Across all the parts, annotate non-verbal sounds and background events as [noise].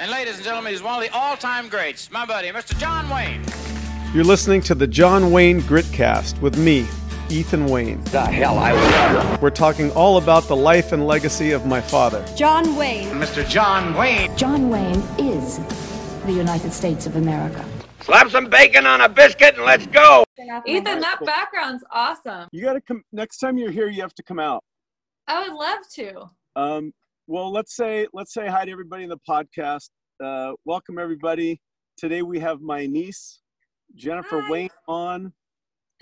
And ladies and gentlemen, he's one of the all-time greats, my buddy, Mr. John Wayne. You're listening to the John Wayne Gritcast with me, Ethan Wayne. The hell I was. We're talking all about the life and legacy of my father. John Wayne. Mr. John Wayne. John Wayne is the United States of America. Slap some bacon on a biscuit and let's go. Ethan, that background's awesome. You got to come next time you're here. You have to come out. I would love to. Um, well, let's say let's say hi to everybody in the podcast. Uh, welcome everybody. Today we have my niece Jennifer Hi. Wayne on.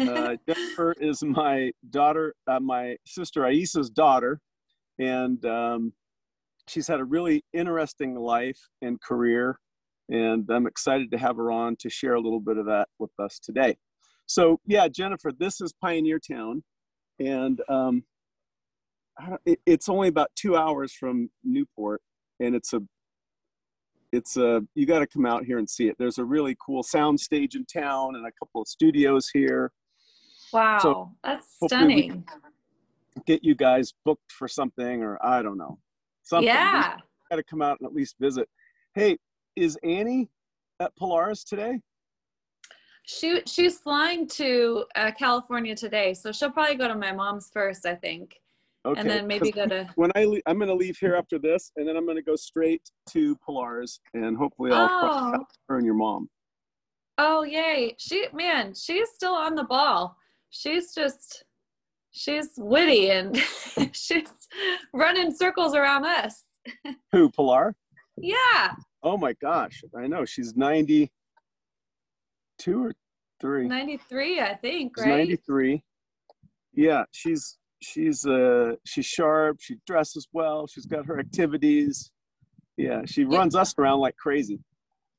Uh, [laughs] Jennifer is my daughter, uh, my sister Aissa's daughter, and um, she's had a really interesting life and career. And I'm excited to have her on to share a little bit of that with us today. So, yeah, Jennifer, this is Pioneertown, and um, it, it's only about two hours from Newport, and it's a it's a you got to come out here and see it. There's a really cool sound stage in town and a couple of studios here. Wow, So, that's stunning. Get you guys booked for something, or I don't know, something. Yeah. got to come out and at least visit. Hey, is Annie at Pilar's today? She she's flying to uh, California today, so she'll probably go to my mom's first, I think, Okay. and then maybe go to. when I le- I'm going to leave here after this, and then I'm going to go straight to Pilar's, and hopefully I'll cross Oh. paths with her and your mom. Oh yay! She man, she's still on the ball. She's just she's witty and [laughs] she's running circles around us. [laughs] Who Pilar? Yeah, Oh my gosh, I know she's 92 or three. ninety three, I think, right? 93. Yeah, she's she's uh she's sharp. She dresses well. She's got her activities. Yeah, she Yeah. runs us around like crazy.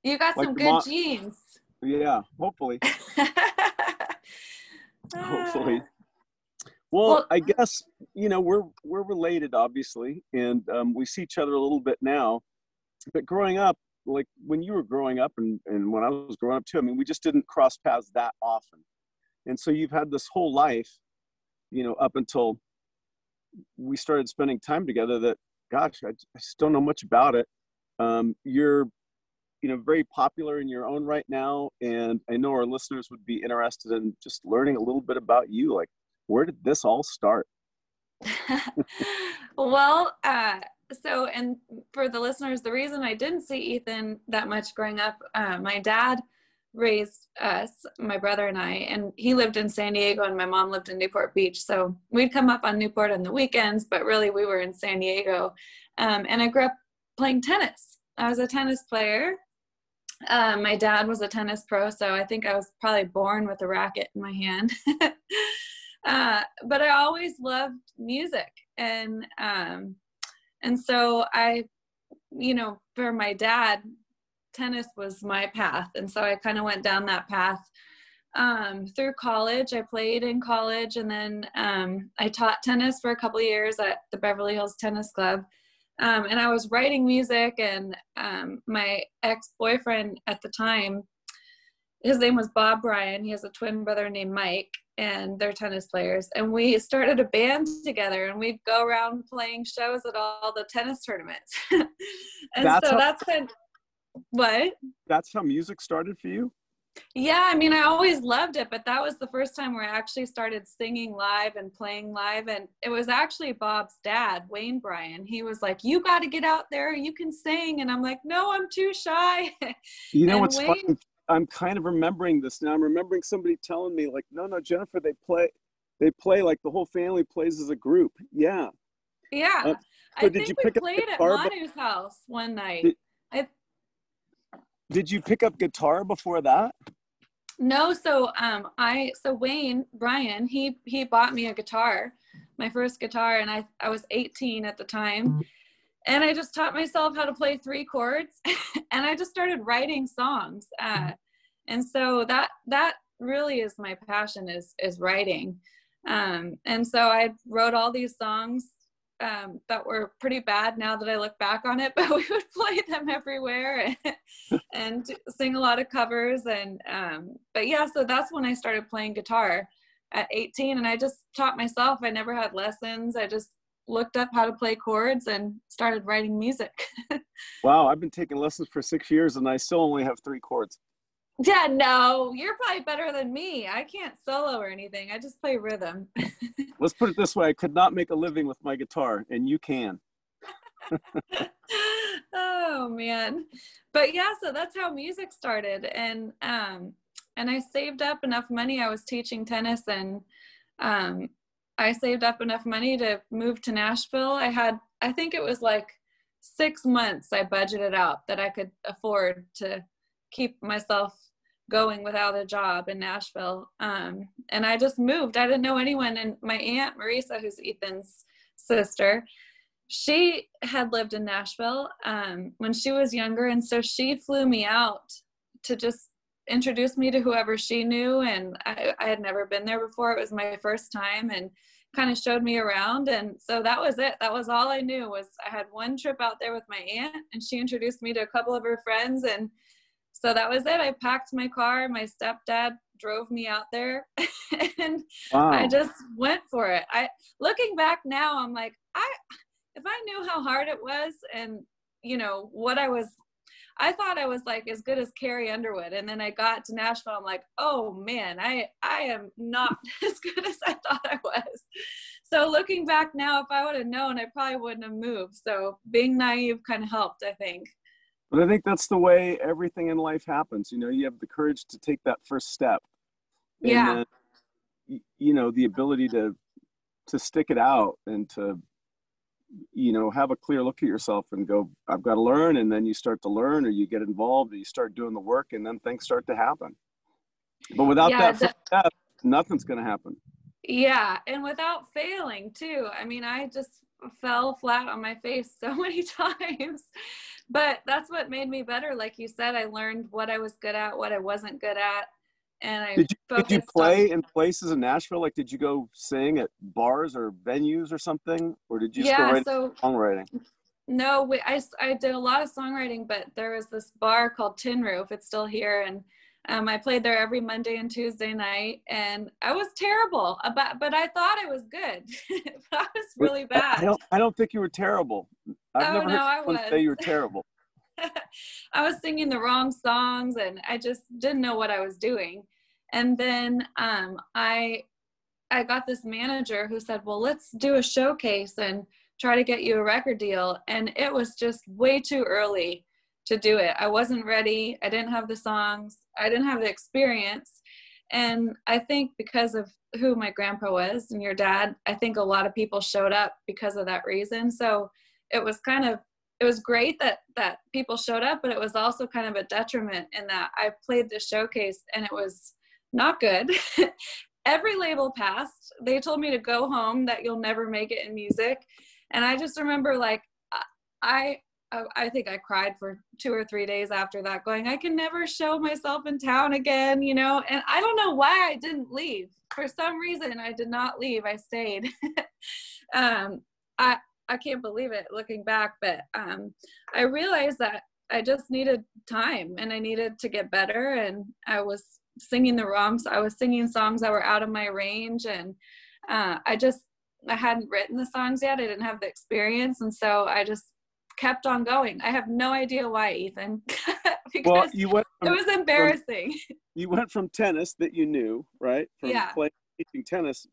You got Like some good genes. Yeah, hopefully, [laughs] hopefully. Well, Well- I guess you know we're we're related, obviously, and um, we see each other a little bit now. But growing up, like when you were growing up, and and when I was growing up too, I mean, we just didn't cross paths that often. And so you've had this whole life, you know, up until we started spending time together. That, gosh, I, I just don't know much about it. Um, you're you know very popular in your own right now and i know our listeners would be interested in just learning a little bit about you like where did this all start [laughs] well, uh, so and for the listeners, the reason I didn't see Ethan that much growing up, uh, my dad raised us, my brother and I, and he lived in San Diego, and my mom lived in Newport Beach. So we'd come up on Newport on the weekends, but really we were in San Diego. Um, and I grew up playing tennis. I was a tennis player. Uh, my dad was a tennis pro, so I think I was probably born with a racket in my hand. [laughs] uh, but I always loved music, and um, and so I, you know, for my dad, tennis was my path, and so I kind of went down that path um, through college. I played in college, and then um, I taught tennis for a couple years at the Beverly Hills Tennis Club. Um, and I was writing music, and um, my ex-boyfriend at the time, his name was Bob Bryan. He has a twin brother named Mike, and they're tennis players. And we started a band together, and we'd go around playing shows at all the tennis tournaments. [laughs] and That's so how- that's been what? that's how music started for you Yeah, I mean, I always loved it, but that was the first time where I actually started singing live and playing live. And it was actually Bob's dad, Wayne Bryan. He was like, You got to get out there, you can sing. And I'm like, No, I'm too shy. [laughs] you know what's Wayne- funny i'm kind of remembering this now i'm remembering somebody telling me like no no jennifer they play they play like the whole family plays as a group yeah yeah. Uh, I so did think you we played at Manu's house one night. Did- I did you pick up guitar before that No, so um I so Wayne Bryan, he he bought me a guitar, my first guitar and I I was 18 at the time. And I just taught myself how to play three chords [laughs] and I just started writing songs. Uh and so that that really is my passion is is writing. Um and so I wrote all these songs um, that were pretty bad now that I look back on it, [laughs] but we would play them everywhere and, [laughs] and sing a lot of covers. And, um, but yeah, so that's when I started playing guitar at 18 and I just taught myself. I never had lessons. I just, looked up how to play chords and started writing music. [laughs] wow, I've been taking lessons for six years and I still only have three chords. Yeah, no, you're probably better than me. I can't solo or anything. I just play rhythm. [laughs] Let's put it this way I could not make a living with my guitar, and you can. [laughs] oh man but yeah so that's how music started and um and i saved up enough money i was teaching tennis and um i saved up enough money to move to nashville i had i think it was like six months i budgeted out that i could afford to keep myself going without a job in nashville um and i just moved i didn't know anyone and my aunt marisa who's ethan's sister she had lived in Nashville um, when she was younger, and so she flew me out to just introduce me to whoever she knew. And I, I had never been there before; it was my first time, and kind of showed me around. And so that was it. That was all I knew was I had one trip out there with my aunt, and she introduced me to a couple of her friends, and so that was it. I packed my car. My stepdad drove me out there, [laughs] and wow. I just went for it. I looking back now, I'm like I if I knew how hard it was and you know what I was I thought I was like as good as Carrie Underwood and then I got to Nashville I'm like oh man I I am not [laughs] as good as I thought I was so looking back now if I would have known I probably wouldn't have moved so being naive kind of helped I think but I think that's the way everything in life happens you know you have the courage to take that first step yeah. then, you know the ability to to stick it out and to you know have a clear look at yourself and go i've got to learn and then you start to learn or you get involved and you start doing the work and then things start to happen. But without yeah, that, step nothing's going to happen yeah and without failing too i mean i just fell flat on my face so [laughs] many times but that's what made me better like you said i learned what i was good at what i wasn't good at and I did you, did you play in places in Nashville? Like, did you go sing at bars or venues or something, or did you yeah, write so, songwriting? No, we, I I did a lot of songwriting, but there was this bar called Tin Roof. It's still here, and um, I played there every Monday and Tuesday night, and I was terrible. About, but I thought I was good. but [laughs] I was really bad. I don't. I don't think you were terrible. I've oh, never no, heard I was. say you were terrible. [laughs] I was singing the wrong songs and I just didn't know what I was doing. And then um, I I got this manager who said, "Well, let's do a showcase and try to get you a record deal." And it was just way too early to do it. I wasn't ready. I didn't have the songs. I didn't have the experience. And I think because of who my grandpa was and your dad, I think a lot of people showed up because of that reason. So it was kind of it was great that that people showed up but it was also kind of a detriment in that i played the showcase and it was not good [laughs] every label passed they told me to go home that you'll never make it in music and i just remember like i I think I cried for two or three days after that, going, I can never show myself in town again, you know. And I don't know why I didn't leave. For some reason, I did not leave. I stayed. [laughs] um, I I can't believe it looking back, but um, I realized that I just needed time and I needed to get better. And I was singing the wrong, I was singing songs that were out of my range. And uh, I just, I hadn't written the songs yet. I didn't have the experience. And so I just kept on going. I have no idea why, Ethan. [laughs] because well, you went from, it was embarrassing. From, [laughs] you went from tennis that you knew, right? From yeah. playing teaching tennis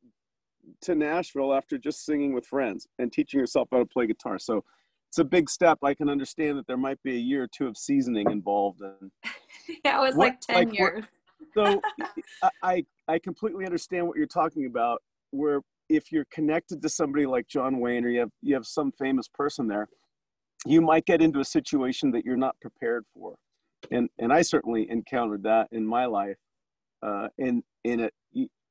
to Nashville after just singing with friends and teaching yourself how to play guitar. So it's a big step. I can understand that there might be a year or two of seasoning involved. And [laughs] yeah, it was what, like ten like, years. so I I completely understand what you're talking about. Where if you're connected to somebody like John Wayne or you have you have some famous person there, you might get into a situation that you're not prepared for. And and I certainly encountered that in my life. Uh, and in it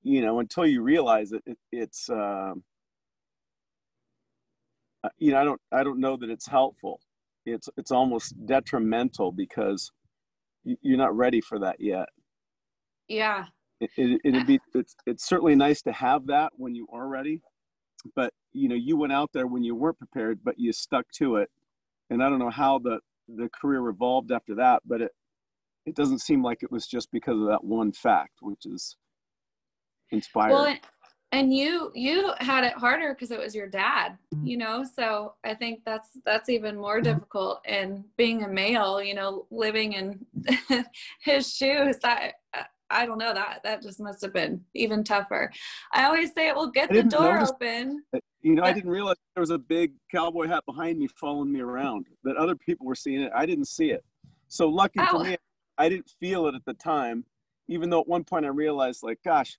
you know until you realize it, it it's um, uh, you know i don't i don't know that it's helpful it's it's almost detrimental because you're not ready for that yet yeah it, it, it'd be it's it's certainly nice to have that when you are ready but you know you went out there when you weren't prepared but you stuck to it and i don't know how the the career evolved after that but it it doesn't seem like it was just because of that one fact which is inspired. Well, and you you had it harder because it was your dad you know? So i think that's that's even more difficult and being a male you know living in [laughs] his shoes. That i don't know that that just must have been even tougher. I always say it will get the door notice- open You know, I didn't realize there was a big cowboy hat behind me following me around. That other people were seeing it. I didn't see it. So lucky Ow. for oh. me, I didn't feel it at the time. Even though at one point I realized, like, gosh,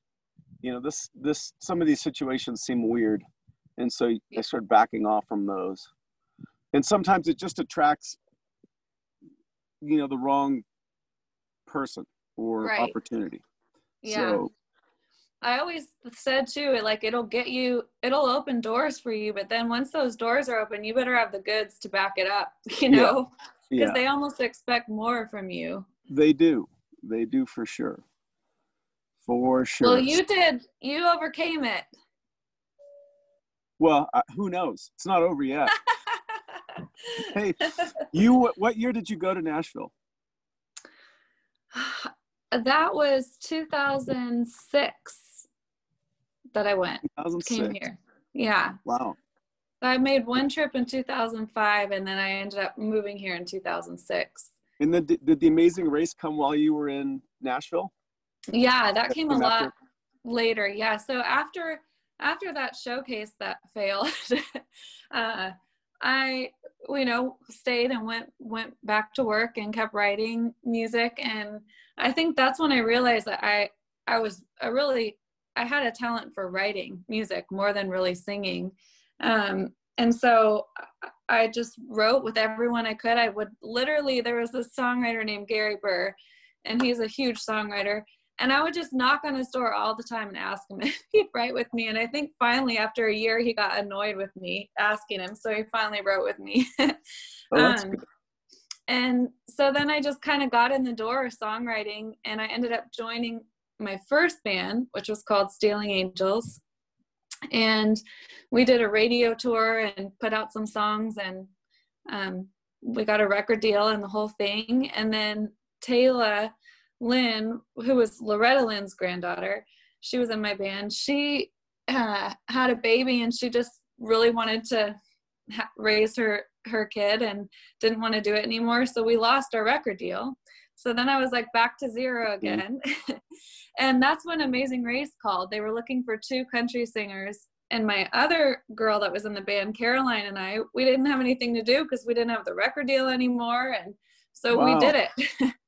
you know, this this some of these situations seem weird, and so I started backing off from those. And sometimes it just attracts, you know, the wrong person or Right. opportunity. yeah So I always said too, like it'll get you, it'll open doors for you, but then once those doors are open, you better have the goods to back it up, [laughs] you Yeah. know, because yeah, they almost expect more from you. they do. They do for sure. For sure. Well, you did, you overcame it. Well, uh, who knows? It's not over yet. [laughs] hey, you what year did you go to Nashville? [sighs] that was 2006 that I went, 2006. came here. Yeah. Wow. So I made one trip in 2005 and then I ended up moving here in 2006. And then did, did the Amazing Race come while you were in Nashville? Yeah, that came a came after? lot later. Yeah. So after after that showcase that [laughs] failed, uh, I you know stayed and went went back to work and kept writing music and I think that's when I realized that I I was a really I had a talent for writing music more than really singing. Um, and so I- just wrote with everyone I could. I would literally, there was this songwriter named Gary Burr, and he's a huge songwriter. And I would just knock on his door all the time and ask him [laughs] if he'd write with me. And I think finally, after a year, he got annoyed with me asking him. So he finally wrote with me. [laughs] Oh, Um, and so then I just kind of got in the door of songwriting, and I ended up joining my first band, which was called Stealing Angels. And we did a radio tour and put out some songs, and um, we got a record deal and the whole thing. And then Tayla Lynn, who was Loretta Lynn's granddaughter, she was in my band. She uh, had a baby, and she just really wanted to ha- raise her her kid and didn't want to do it anymore. So we lost our record deal. So then I was like back to zero again. [laughs] and that's when Amazing Race called. They were looking for two country singers. And my other girl that was in the band, Caroline, and I, we didn't have anything to do because we didn't have the record deal anymore. And so we did it. [laughs]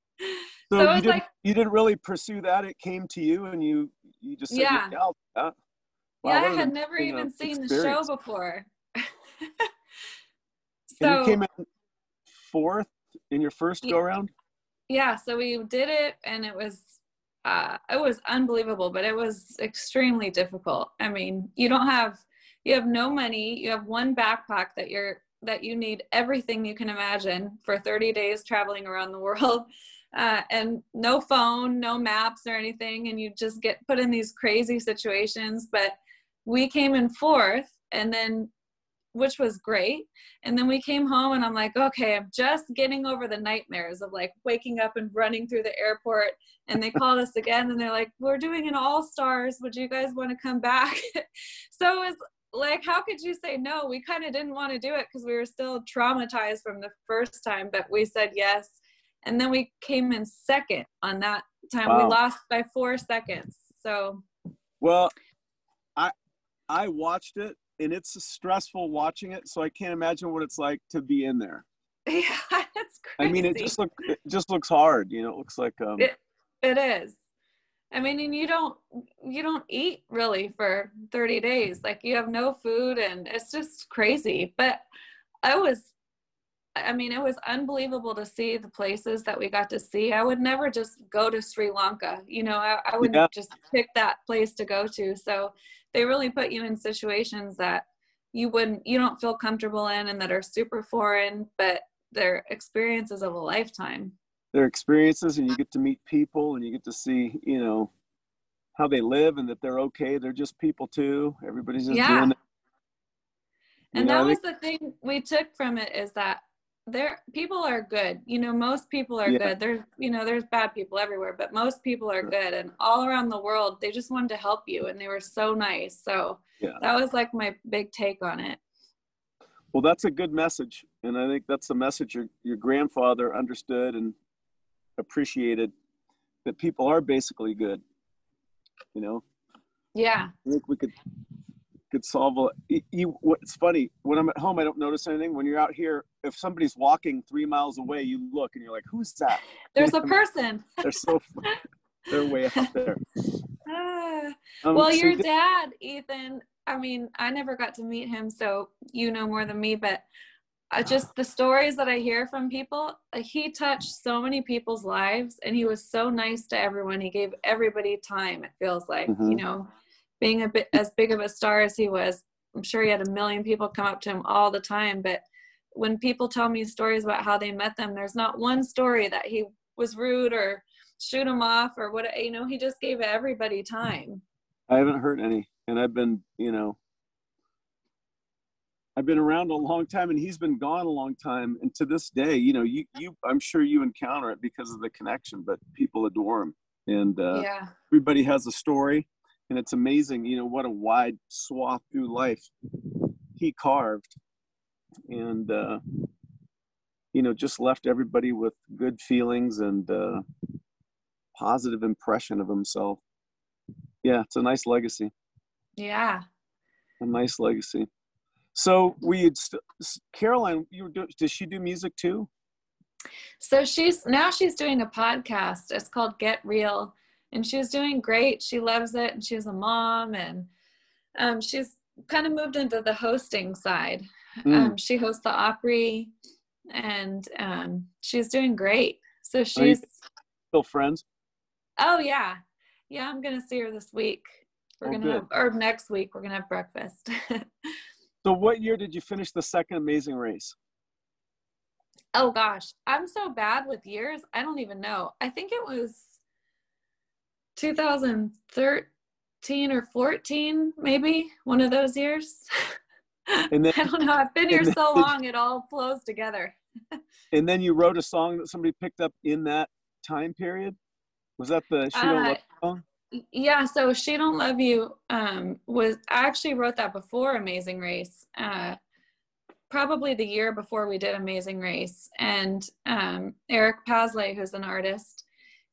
So, so it you was didn't like, you didn't really pursue that. It came to you, and you you just said, Yeah. "Yeah, I'll do that." Wow, yeah, I had never amazing, uh, even seen the show experience. before. [laughs] So you came in fourth in your first Ye- go round. yeah so we did it and it was uh it was unbelievable but it was extremely difficult. I mean you don't have you have no money you have one backpack that you're that you need everything you can imagine for 30 days traveling around the [laughs] world uh, and no phone no maps or anything and you just get put in these crazy situations. But we came in fourth and then which was great and then we came home and I'm like, okay, I'm just getting over the nightmares of like waking up and running through the airport. And they called us again and they're like, we're doing an all stars. Would you guys want to come back? [laughs] so it was like, how could you say no? We kind of didn't want to do it because we were still traumatized from the first time, but we said yes. And then we came in second on that time. We lost by four seconds. So Well, I I watched it, and it's stressful watching it. So I can't imagine what it's like to be in there. [laughs] yeah, it's crazy. I mean, it just look it just looks hard. You know, it looks like um. It- It is. I mean, and you don't you don't eat really for 30 days. Like you have no food and it's just crazy. But I was I mean, it was unbelievable to see the places that we got to see. I would never just go to Sri Lanka. You know, I, I wouldn't Yeah. just pick that place to go to. So they really put you in situations that you wouldn't you don't feel comfortable in and that are super foreign, but they're experiences of a lifetime. their experiences and you get to meet people and you get to see you know how they live and that they're okay they're just people too everybody's just Yeah. doing it. And know, that was think- the thing we took from it is that there people are good you know most people are Yeah. good there's you know there's bad people everywhere but most people are good and all around the world they just wanted to help you and they were so nice so Yeah. that was like my big take on it Well, that's a good message, and I think that's a message your your grandfather understood and appreciated that people are basically good. You know, yeah I think we could could solve a. You, you, what's funny when I'm at home, I don't notice anything. When you're out here, if somebody's walking three miles away, you look and you're like, "Who's that?" there's a person They're so they're way out there. [laughs] Ah. Um, well so your dad ethan i mean i never got to meet him so you know more than me but uh, just the stories that i hear from people uh, he touched so many people's lives and he was so nice to everyone he gave everybody time it feels like you Mhm. know being a bit as big of a star as he was i'm sure he had a million people come up to him all the time but when people tell me stories about how they met them there's not one story that he was rude or shoot him off or what you know he just gave everybody time I haven't heard any, and I've been, you know, I've been around a long time, and he's been gone a long time. And to this day, you know, you, you, I'm sure you encounter it because of the connection, but people adore him, and uh, yeah everybody has a story, and it's amazing, you know, what a wide swath through life he carved, and uh, you know, just left everybody with good feelings and uh, positive impression of himself. Yeah, it's a nice legacy yeah a nice legacy. So we st- s- Caroline. You were do- does she do music too? so she's now she's doing a podcast it's called get real and she's doing great she loves it and she's a mom and um, she's kind of moved into the hosting side Mm. um, she hosts the opry and um, she's doing great so she's still friends? oh yeah yeah i'm gonna see her this week we're Oh, gonna good. have or next week we're gonna have breakfast [laughs] So what year did you finish the second Amazing Race? Oh gosh, I'm so bad with years. I don't even know. I think it was 2013 or 14, maybe one of those years. [laughs] And then- I don't know. I've been here and so [laughs] long, it all flows together. [laughs] And then you wrote a song that somebody picked up in that time period. Was that the She Don't Uh, Love You song? Yeah, so She Don't Love You um, was, I actually wrote that before Amazing Race, uh, probably the year before we did Amazing Race. And um, Eric Paslay, who's an artist,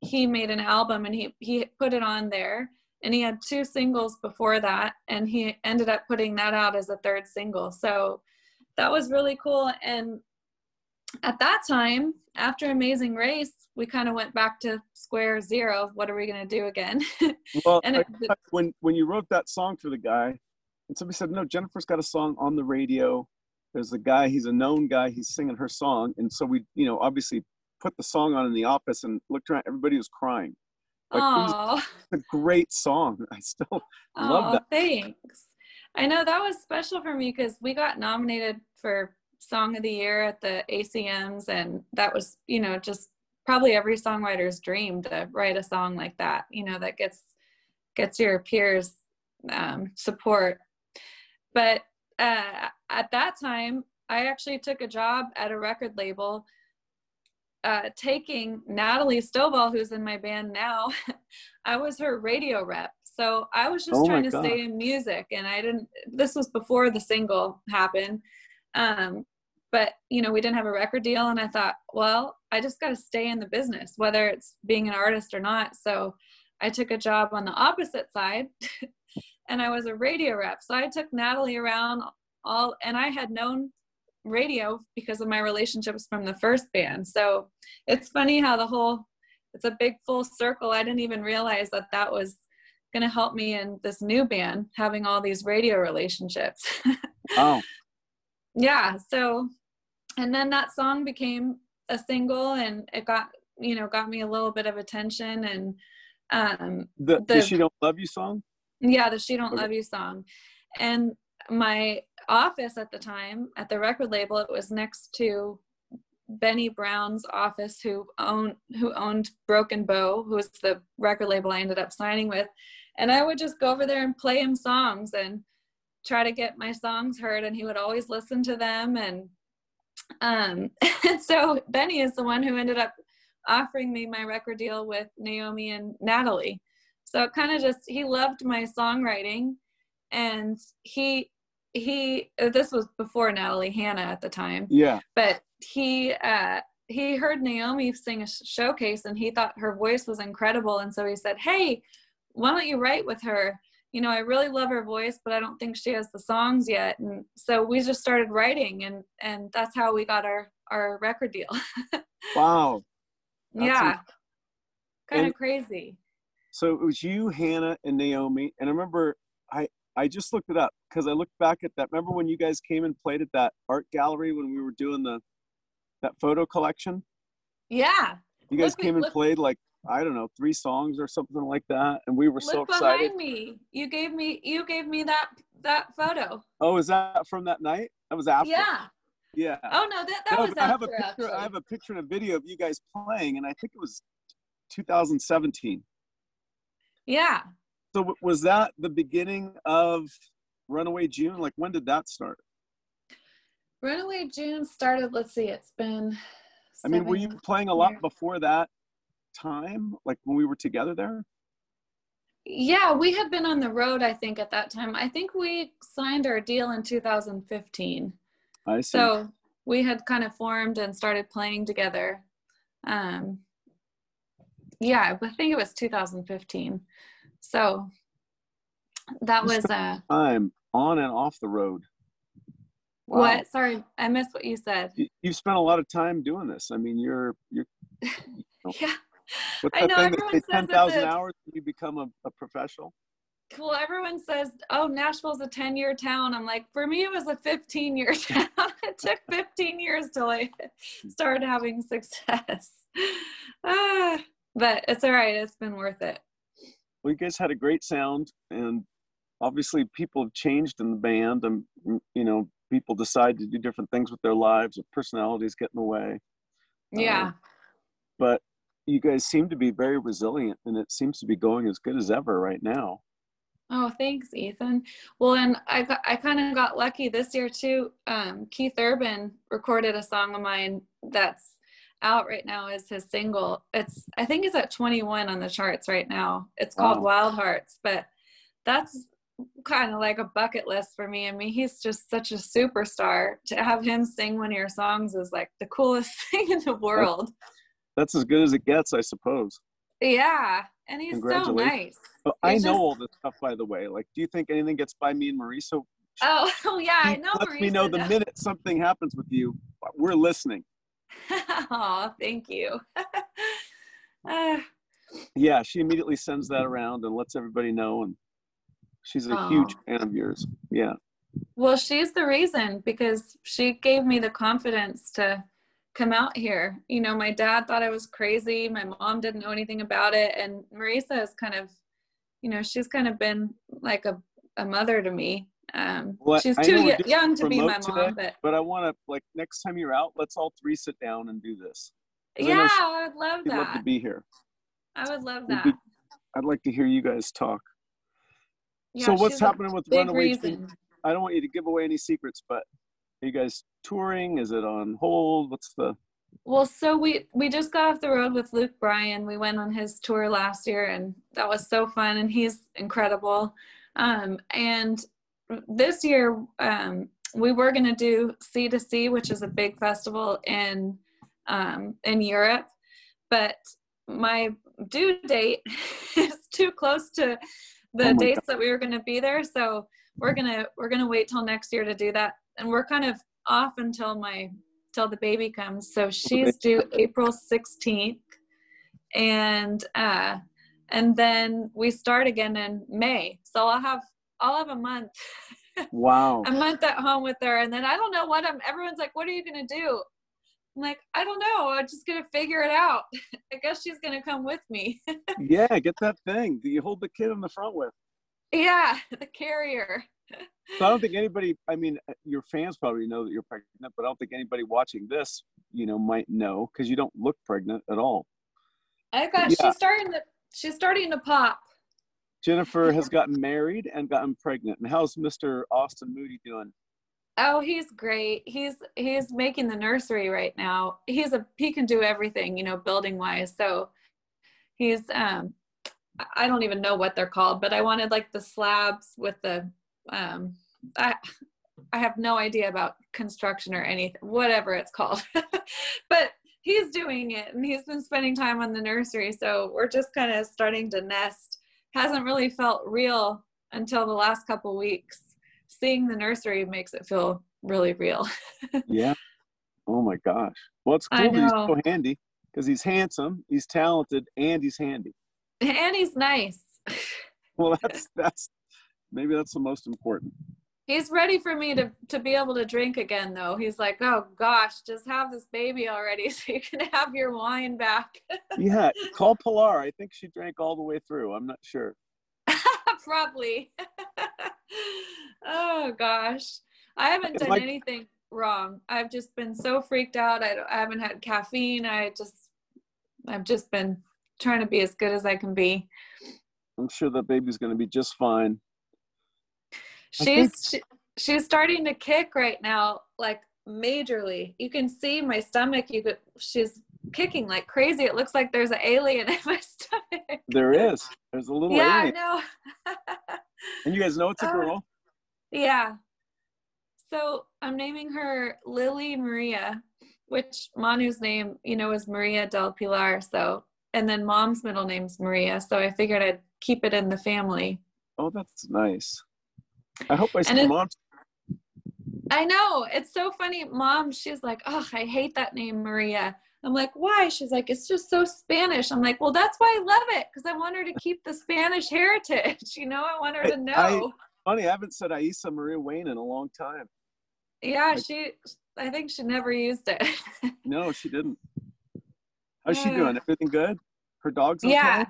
he made an album and he, he put it on there. And he had two singles before that, and he ended up putting that out as a third single. So that was really cool. And at that time, after Amazing Race, we kind of went back to square zero. What are we going to do again? [laughs] Well, it- when when you wrote that song for the guy, and somebody said, "No, Jennifer's got a song on the radio." There's a guy; he's a known guy. He's singing her song, and so we, you know, obviously put the song on in the office and looked around. Everybody was crying. Like, Oh, [laughs] a great song. [laughs] I still love oh, that. thanks. I know that was special for me because we got nominated for Song of the Year at the ACMs, and that was, you know, just probably every songwriter's dream to write a song like that. You know, that gets gets your peers um, support. But uh, at that time, I actually took a job at a record label. Uh, taking Natalie Stovall, who's in my band now, [laughs] I was her radio rep. So I was just Oh trying to God. stay in music and I didn't this was before the single happened. Um but you know, we didn't have a record deal and I thought, well, I just got to stay in the business whether it's being an artist or not. So I took a job on the opposite side [laughs] and I was a radio rep. So I took Natalie around all and I had known radio because of my relationships from the first band. So it's funny how the whole it's a big full circle. I didn't even realize that that was going to help me in this new band having all these radio relationships. Wow. [laughs] yeah, so and then that song became a single and it got, you know, got me a little bit of attention and um The, The- the She Don't Love You song? yeah, the She Don't Okay. Love You song. And my office at the time at the record label, it was next to Benny Brown's office, who owned who owned Broken Bow, who was the record label I ended up signing with. And I would just go over there and play him songs and try to get my songs heard. And he would always listen to them. And um, and [laughs] so Benny is the one who ended up offering me my record deal with Naomi and Natalie. So kind of just he loved my songwriting, and he he this was before Natalie Hannah at the time. Yeah. But he uh, he heard Naomi sing a showcase, and he thought her voice was incredible, and so he said, "Hey, why don't you write with her?" you know, I really love her voice, but I don't think she has the songs yet. And so we just started writing and and that's how we got our our record deal. [laughs] wow. That's yeah. Kind of crazy. So it was you, Hannah, and Naomi. And I remember I I just looked it up because I looked back at that. Remember when you guys came and played at that art gallery when we were doing the that photo collection? Yeah. You guys look, came and look, played like I don't know, three songs or something like that, and we were Look so excited. behind me. You gave me you gave me that that photo. Oh, is that from that night? That was after. Yeah. Yeah. Oh no, that that no, was I have a picture. Actually. I have a picture and a video of you guys playing, and I think it was 2017. Yeah. So was that the beginning of Runaway June? Like when did that start? Runaway June started. Let's see. It's been. I mean, were you playing a lot years. before that time, like when we were together there? Yeah, we had been on the road, I think, at that time. I think we signed our deal in 2015. I see. So we had kind of formed and started playing together. Um, yeah, I think it was 2015. So that was uh time on and off the road. Wow. What? Sorry, I missed what you said. You, have spent a lot of time doing this. I mean, you're you're. [laughs] You know, yeah, What's that thing that ten thousand hours you become a, a professional? Well, everyone says, "Oh, Nashville's a ten-year town." I'm like, for me, it was a fifteen-year [laughs] town. it took fifteen years till I started having success. [laughs] Ah, but it's all right. It's been worth it. Well, you guys had a great sound, and obviously, people have changed in the band, and you know, people decide to do different things with their lives, or personalities get in the way. Yeah. Um, but you guys seem to be very resilient and it seems to be going as good as ever right now. Oh, thanks, Ethan. Well, and I I kind of got lucky this year too. Um, Keith Urban recorded a song of mine that's out right now as his single. It's I think it's at 21 on the charts right now. It's called wow. Wild Hearts, but that's kind of like a bucket list for me. I mean, he's just such a superstar. To have him sing one of your songs is like the coolest [laughs] thing in the world that's as good as it gets, I suppose. Yeah, and he's so nice. Well, I know just... all this stuff, by the way. Like, do you think anything gets by me and Marisa? Oh, oh [laughs] yeah, I know. Let me know the minute something happens with you. We're listening. [laughs] oh, thank you. uh, [laughs] yeah, she immediately sends that around and lets everybody know, and she's a oh. huge fan of yours. Yeah. Well, she's the reason because she gave me the confidence to come out here. You know, my dad thought I was crazy. My mom didn't know anything about it. And Marisa is kind of, you know, she's kind of been like a, a mother to me. Um, well, she's too young to be my today, mom, but but I want to like next time you're out, let's all three sit down and do this. Yeah, I, I, would love that. Love to be here. I would love that. Be, I'd like to hear you guys talk. Yeah, so what's happening with Runaway? I don't want you to give away any secrets, but are you guys touring? Is it on hold? What's the well, so we we just got off the road with Luke Bryan. We went on his tour last year, and that was so fun. And he's incredible. Um, and this year, um, we were going to do C2C, which is a big festival in um, in Europe, but my due date [laughs] is too close to the oh dates God. that we were going to be there. So we're gonna we're gonna wait till next year to do that and we're kind of off until my till the baby comes. So she's due April 16th, and uh, and then we start again in May. So I'll have I'll have a month. Wow. [laughs] a month at home with her, and then I don't know what I'm. Everyone's like, "What are you gonna do?" I'm like, I don't know. I'm just gonna figure it out. [laughs] I guess she's gonna come with me. [laughs] yeah, get that thing. Do you hold the kid in the front with? Yeah, the carrier so I don't think anybody. I mean, uh, your fans probably know that you're pregnant, but I don't think anybody watching this, you know, might know because you don't look pregnant at all. I got. Yeah. She's starting to. She's starting to pop. Jennifer has gotten married and gotten pregnant. And how's Mr. Austin Moody doing? Oh, he's great. He's he's making the nursery right now. He's a he can do everything, you know, building wise. So he's um I don't even know what they're called, but I wanted like the slabs with the um I I have no idea about construction or anything, whatever it's called. [laughs] but he's doing it and he's been spending time on the nursery. So we're just kind of starting to nest. Hasn't really felt real until the last couple weeks seeing the nursery makes it feel really real. [laughs] yeah. Oh my gosh. Well, it's cool that he's so handy because he's handsome, he's talented, and he's handy. And he's nice. [laughs] well, that's that's maybe that's the most important. He's ready for me to to be able to drink again, though. He's like, "Oh gosh, just have this baby already, [laughs] so you can have your wine back." [laughs] yeah, call Pilar. I think she drank all the way through. I'm not sure. [laughs] Probably. oh gosh, I haven't done like, anything wrong. I've just been so freaked out. I, I haven't had caffeine. I just, I've just been trying to be as good as I can be. I'm sure the baby's going to be just fine. She's she, she's starting to kick right now, like majorly. You can see my stomach. You could. She's kicking like crazy. It looks like there's an alien [laughs] in my stomach. There is. There's a little yeah, alien. I know. and you guys know it's a uh, girl. Uh, yeah. So I'm naming her Lily Maria, which Manu's name, you know, is Maria del Pilar. So, and then mom's middle name's Maria. So I figured I'd keep it in the family. Oh, that's nice. I hope I see mom. I know. It's so funny. Mom, she's like, oh, I hate that name, Maria. I'm like, why? She's like, it's just so Spanish. I'm like, well, that's why I love it because I want her to keep the Spanish [laughs] heritage. You know, I want her to know. I, funny, I haven't said Aissa Maria Wayne in a long time. Yeah, like, she. I think she never used it. [laughs] no, she didn't. How's she doing? Everything good? Her dog's okay? Yeah.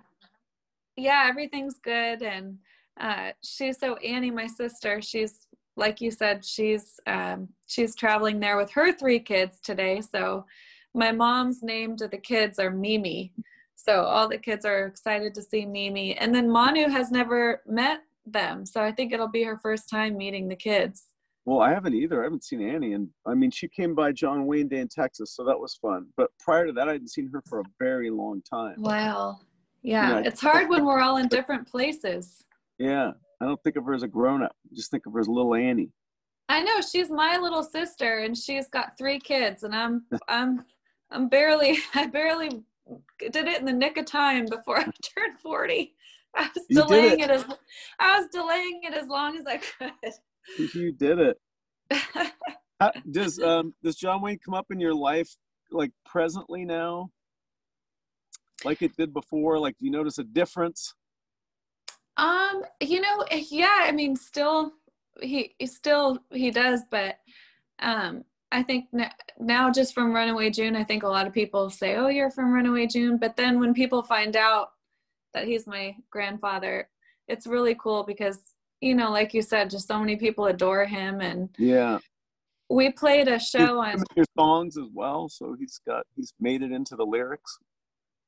Yeah, everything's good, and uh, she's so Annie, my sister. She's like you said, she's um, she's traveling there with her three kids today. So my mom's name to the kids are Mimi. So all the kids are excited to see Mimi. And then Manu has never met them. So I think it'll be her first time meeting the kids. Well, I haven't either. I haven't seen Annie. And I mean, she came by John Wayne Day in Texas. So that was fun. But prior to that, I hadn't seen her for a very long time. Wow. Yeah. it's hard when we're all in different places. Yeah. I don't think of her as a grown up. Just think of her as little Annie. I know she's my little sister and she's got three kids and I'm [laughs] I'm I'm barely, [laughs] I barely did it in the nick of time before [laughs] I turned 40. I was you delaying it. it. as I was delaying it as long as I could. You did it. How, does um does John Wayne come up in your life like presently now? Like it did before? Like do you notice a difference? Um, you know, yeah, I mean still he, he still he does, but um I think now just from Runaway June, I think a lot of people say, "Oh, you're from Runaway June," but then when people find out that he's my grandfather, it's really cool because you know, like you said, just so many people adore him, and yeah, we played a show on your songs as well. So he's got he's made it into the lyrics.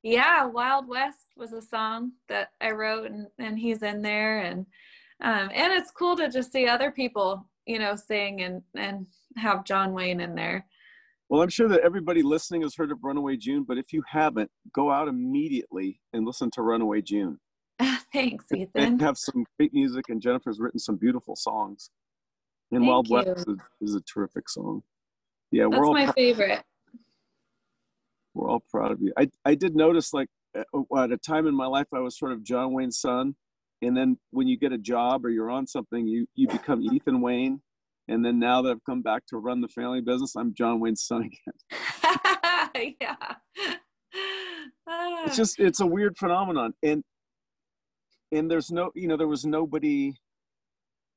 Yeah, Wild West was a song that I wrote, and and he's in there, and um, and it's cool to just see other people, you know, sing and and have John Wayne in there. Well, I'm sure that everybody listening has heard of Runaway June, but if you haven't, go out immediately and listen to Runaway June. [laughs] Thanks, Ethan. And have some great music, and Jennifer's written some beautiful songs. And Thank Wild you. West is, is, a terrific song. Yeah, That's my favorite. We're all proud of you. I, I did notice, like, at a time in my life, I was sort of John Wayne's son. And then when you get a job or you're on something, you, you become Ethan Wayne and then now that I've come back to run the family business, I'm John Wayne's son again. [laughs] yeah. It's ah. just it's a weird phenomenon. And and there's no you know, there was nobody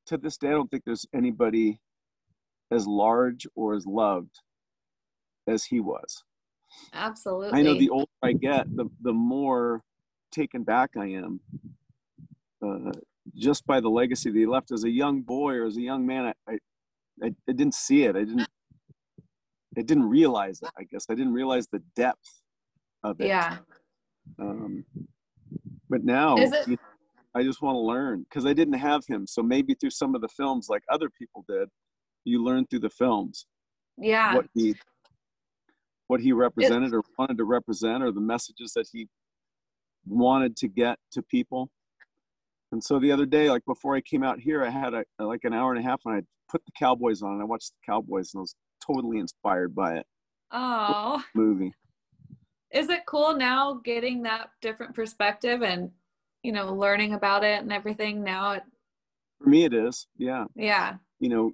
to this day, I don't think there's anybody as large or as loved as he was. Absolutely. I know the older I get, the the more taken back I am. Uh, just by the legacy that he left as a young boy or as a young man, I, I, I, didn't see it. I didn't. I didn't realize it. I guess I didn't realize the depth of it. Yeah. Um, but now it- I just want to learn because I didn't have him. So maybe through some of the films, like other people did, you learn through the films Yeah. what he what he represented or wanted to represent or the messages that he wanted to get to people. And so the other day like before i came out here i had a like an hour and a half and i put the cowboys on. And i watched the cowboys and i was totally inspired by it. Oh, [laughs] movie. Is it cool now getting that different perspective and you know learning about it and everything now? It, for me it is. Yeah. Yeah. you know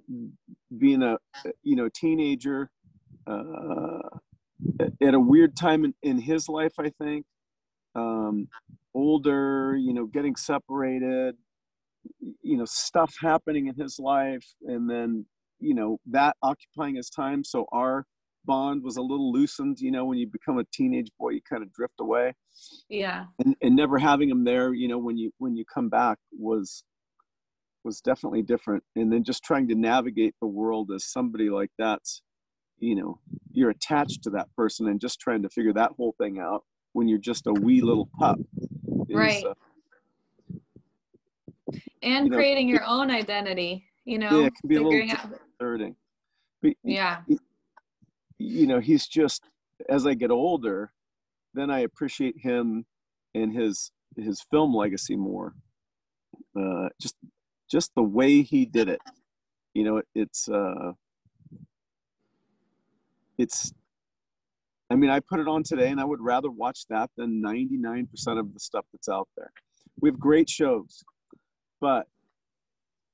being a you know teenager uh at a weird time in, in his life i think. Um older you know getting separated you know stuff happening in his life and then you know that occupying his time. So our bond was a little loosened you know when you become a teenage boy you kind of drift away. Yeah. and, and never having him there you know when you when you come back was was definitely different. And then just trying to navigate the world as somebody like that's you know you're attached to that person and just trying to figure that whole thing out when you're just a wee little pup is, Right. uh, And You know, creating your own identity, you know, it can be a little out. But, Yeah. you know he's just as i get older then i appreciate him and his his film legacy more uh just just the way he did it you know it's uh it's i mean i put it on today and i would rather watch that than 99% of the stuff that's out there we have great shows but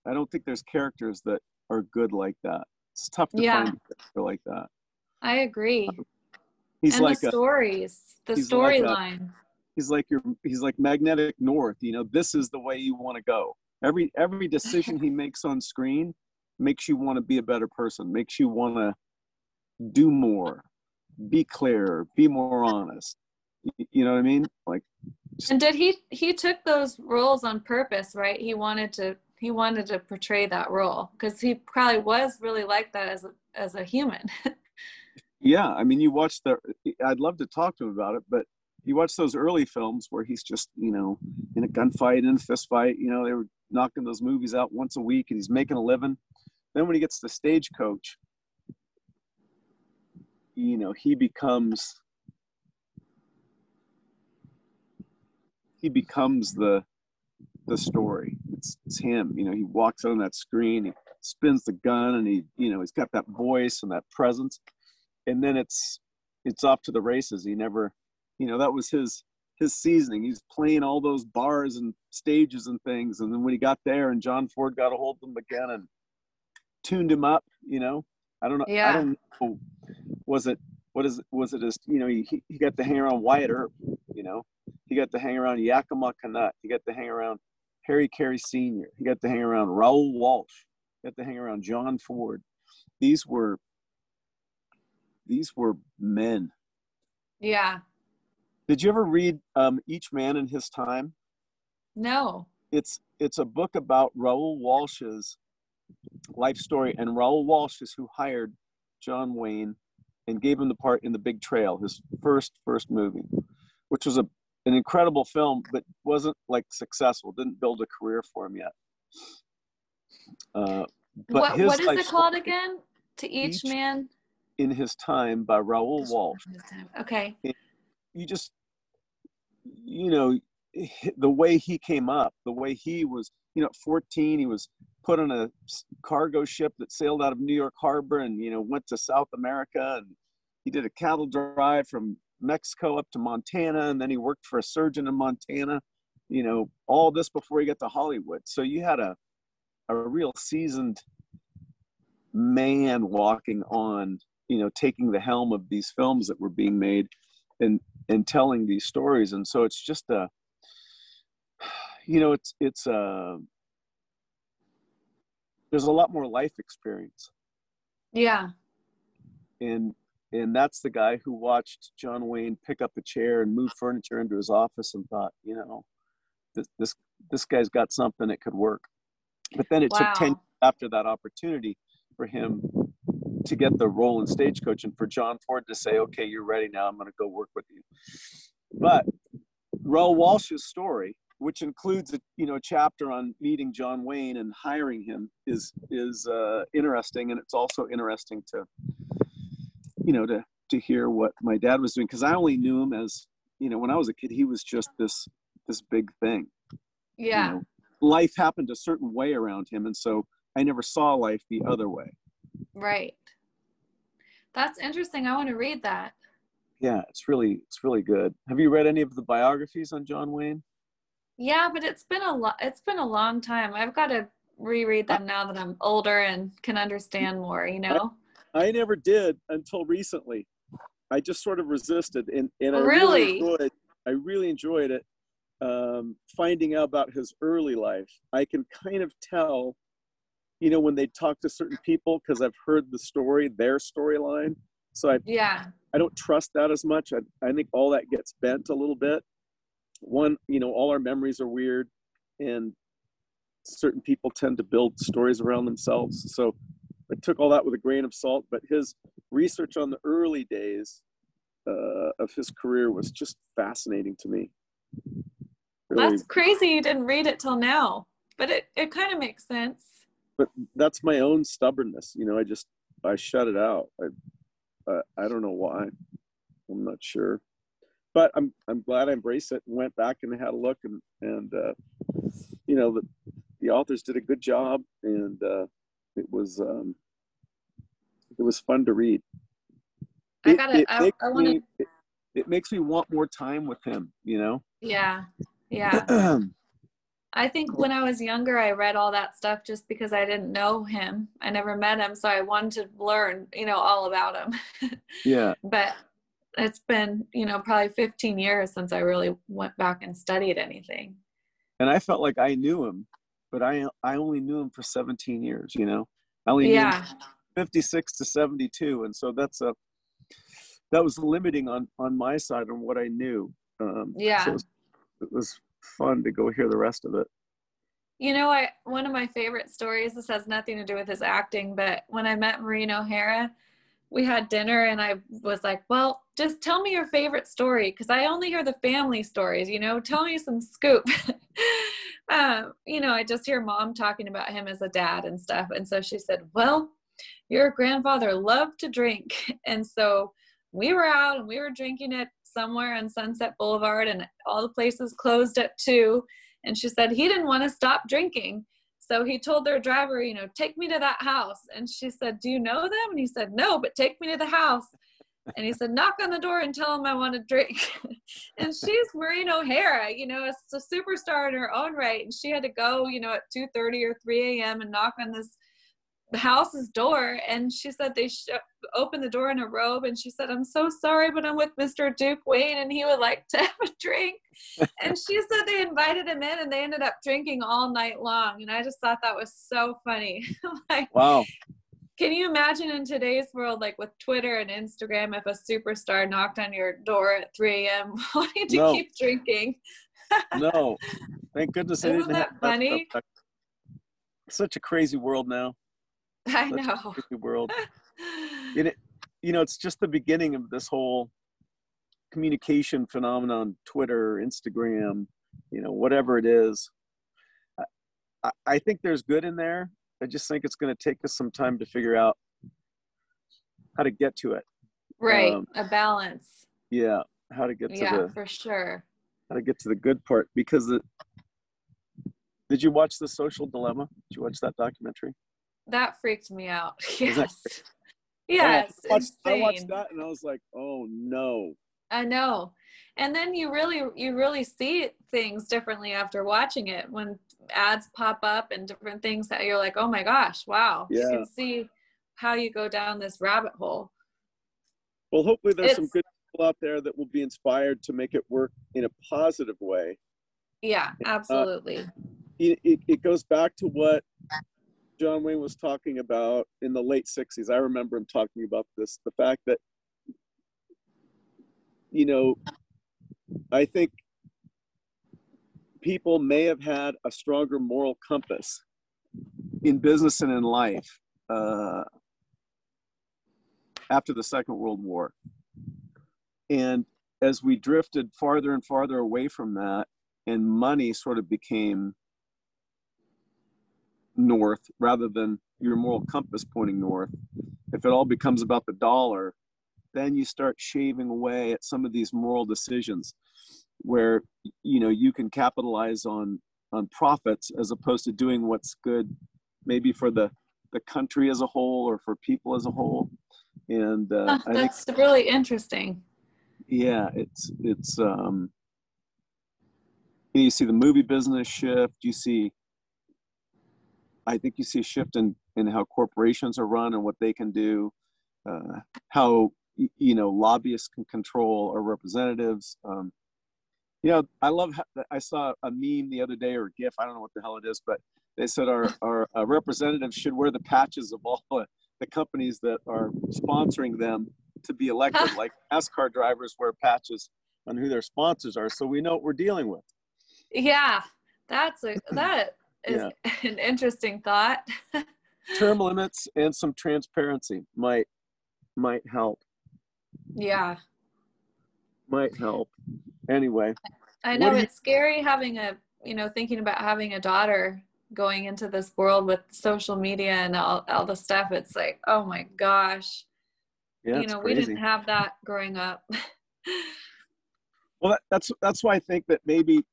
i don't think there's characters that are good like that it's tough to Yeah. find a character like that I agree. Um, he's and like the a, stories, the he's like storyline. he's like your he's like magnetic north you know this is the way you want to go every every decision he [laughs] makes on screen makes you want to be a better person makes you want to do more be clearer be more honest you know what i mean like and did he he took those roles on purpose, right? He wanted to he wanted to portray that role because he probably was really like that as a as a human. [laughs] yeah i mean you watch the i'd love to talk to him about it but you watch those early films where he's just you know in a gunfight in a fist fight you know they were knocking those movies out once a week and he's making a living then when he gets to stagecoach you know he becomes he becomes the the story. It's, it's him you know he walks on that screen he spins the gun and he you know he's got that voice and that presence. And then it's it's off to the races. He never you know that was his his seasoning. He's playing all those bars and stages and things. And then when he got there and john ford got a hold of him again and tuned him up you know i don't know i Yeah. don't know was it what is was it just you know he, he got to hang around wyatt earp you know he got to hang around yakima Canutt. he got to hang around harry carey senior he got to hang around raoul walsh he got to hang around john ford these were these were men yeah. did you ever read um, each man in his time No. it's it's a book about raoul walsh's life story and raoul walsh is who hired john wayne and gave him the part in the big trail his first first movie which was a an incredible film but wasn't like successful didn't build a career for him yet uh, but what his what is it called again? To each, Each- man. in his time by raoul walsh Okay. you just you know the way he came up the way he was you know at 14 he was put on a cargo ship that sailed out of new york harbor and you know went to south america and he did a cattle drive from mexico up to montana and then he worked for a surgeon in montana you know all this before he got to hollywood. So you had a a real seasoned man walking on you know taking the helm of these films that were being made and and telling these stories. And so it's just a [sighs] you know it's it's uh there's a lot more life experience. Yeah. and and that's the guy who watched john wayne pick up a chair and move furniture into his office and thought you know this this this guy's got something that could work. But then it took 10 after that opportunity for him to get the role in stagecoach and for john ford to say okay you're ready now. I'm going to go work with you. But Raoul Walsh's story which includes a you know a chapter on meeting John Wayne and hiring him is is uh, interesting, and it's also interesting to you know to to hear what my dad was doing because I only knew him as you know when I was a kid he was just this this big thing. you Yeah. know. life happened a certain way around him, and so I never saw life the other way. Right. That's interesting. I want to read that. Yeah, it's really it's really good. Have you read any of the biographies on John Wayne? Yeah, but it's been a lot. It's been a long time. I've got to reread them now that I'm older and can understand more. You know. I never did until recently. I just sort of resisted, and and I Really? really enjoyed. I really enjoyed it. Um, finding out about his early life, I can kind of tell, you know, when they talk to certain people because I've heard the story, their storyline. So I Yeah. I don't trust that as much. I I think all that gets bent a little bit. One, you know, all our memories are weird, and certain people tend to build stories around themselves. So I took all that with a grain of salt. But his research on the early days uh, of his career was just fascinating to me. Really, That's crazy. You didn't read it till now, but it it kind of makes sense. but that's my own stubbornness. You know, I just I shut it out. I I, I don't know why. I'm not sure, but I'm I'm glad I embraced it and went back and had a look and and uh, you know the the authors did a good job and uh, it was um, it was fun to read. I gotta. it I, I want to. it, it makes me want more time with him. You know. Yeah. Yeah. [clears throat] I think when I was younger, I read all that stuff just because I didn't know him. I never met him, so I wanted to learn, you know, all about him. [laughs] yeah. but it's been, you know, probably 15 years since I really went back and studied anything. and I felt like I knew him, but I I only knew him for 17 years. You know, I only knew him Yeah. 56 to 72, and so that's a that was limiting on on my side on what I knew. Um, Yeah. so it was, it was fun to go hear the rest of it. You know, I one of my favorite stories. This has nothing to do with his acting, but when I met Maureen O'Hara, we had dinner, and I was like, "Well, just tell me your favorite story, because I only hear the family stories. You know, tell me some scoop." [laughs] um, you know, I just hear mom talking about him as a dad and stuff, and so she said, "Well, your grandfather loved to drink, [laughs] and so." We were out and we were drinking it somewhere on Sunset Boulevard, and all the places closed at two and she said he didn't want to stop drinking. So he told their driver, you know, take me to that house. And she said, Do you know them? And he said, No, but take me to the house. And he said, Knock on the door and tell him I want a drink. [laughs] and she's Maureen O'Hara, you know, it's a superstar in her own right. And she had to go, you know, at 2:30 or 3 a.m. and knock on this house's door. And she said they sh- opened the door in a robe. And she said, I'm so sorry, but I'm with Mr. Duke Wayne and he would like to [laughs] have a drink and she said they invited him in and they ended up drinking all night long and i just thought that was so funny [laughs] like Wow. can you imagine in today's world like with twitter and instagram if a superstar knocked on your door at 3 a.m [laughs] wanting to No. keep drinking No. Thank goodness Isn't that funny? stuff Such a crazy world now. [laughs] i know world. [laughs] And it, you know, it's just the beginning of this whole communication phenomenon, Twitter, Instagram, you know, whatever it is. I- I, think there's good in there. I just think it's going to take us some time to figure out how to get to it. right Um, a balance Yeah, how to get to yeah the for sure how to get to the good part because the. Did you watch the Social Dilemma? Did you watch that documentary? That freaked me out [laughs] yes yes Oh, I watched, I watched that and I was like, oh no. I know. And then you really you really see things differently after watching it when ads pop up and different things that you're like, "Oh my gosh, wow." You can see how you go down this rabbit hole. Well, hopefully there's some good people out there that will be inspired to make it work in a positive way. Yeah, Uh, absolutely. It, it, it goes back to what John Wayne was talking about in the late 60s. I remember him talking about this the fact that, you know, I think people may have had a stronger moral compass in business and in life uh, after the Second World War. And as we drifted farther and farther away from that, and money sort of became north rather than your moral compass pointing north, if it all becomes about the dollar, then you start shaving away at some of these moral decisions where you know you can capitalize on on profits as opposed to doing what's good maybe for the the country as a whole or for people as a whole and uh, Oh, that's really interesting. yeah it's it's um you see the movie business shift you see i think you see a shift in in how corporations are run and what they can do uh, how you know lobbyists can control our representatives um, you know i love i saw a meme the other day or a gif i don't know what the hell it is but they said our our uh, representatives should wear the patches of all the, the companies that are sponsoring them to be elected [laughs] like nascar drivers wear patches on who their sponsors are so we know what we're dealing with. Yeah, that's a that is [laughs] an interesting thought. [laughs] term limits and some transparency might might help yeah, might help anyway I know do you- it's scary having a you know thinking about having a daughter going into this world with social media and all, all the stuff. It's like, oh my gosh, yeah you it's know, we didn't have that growing up. [laughs] well that, that's that's why i think that maybe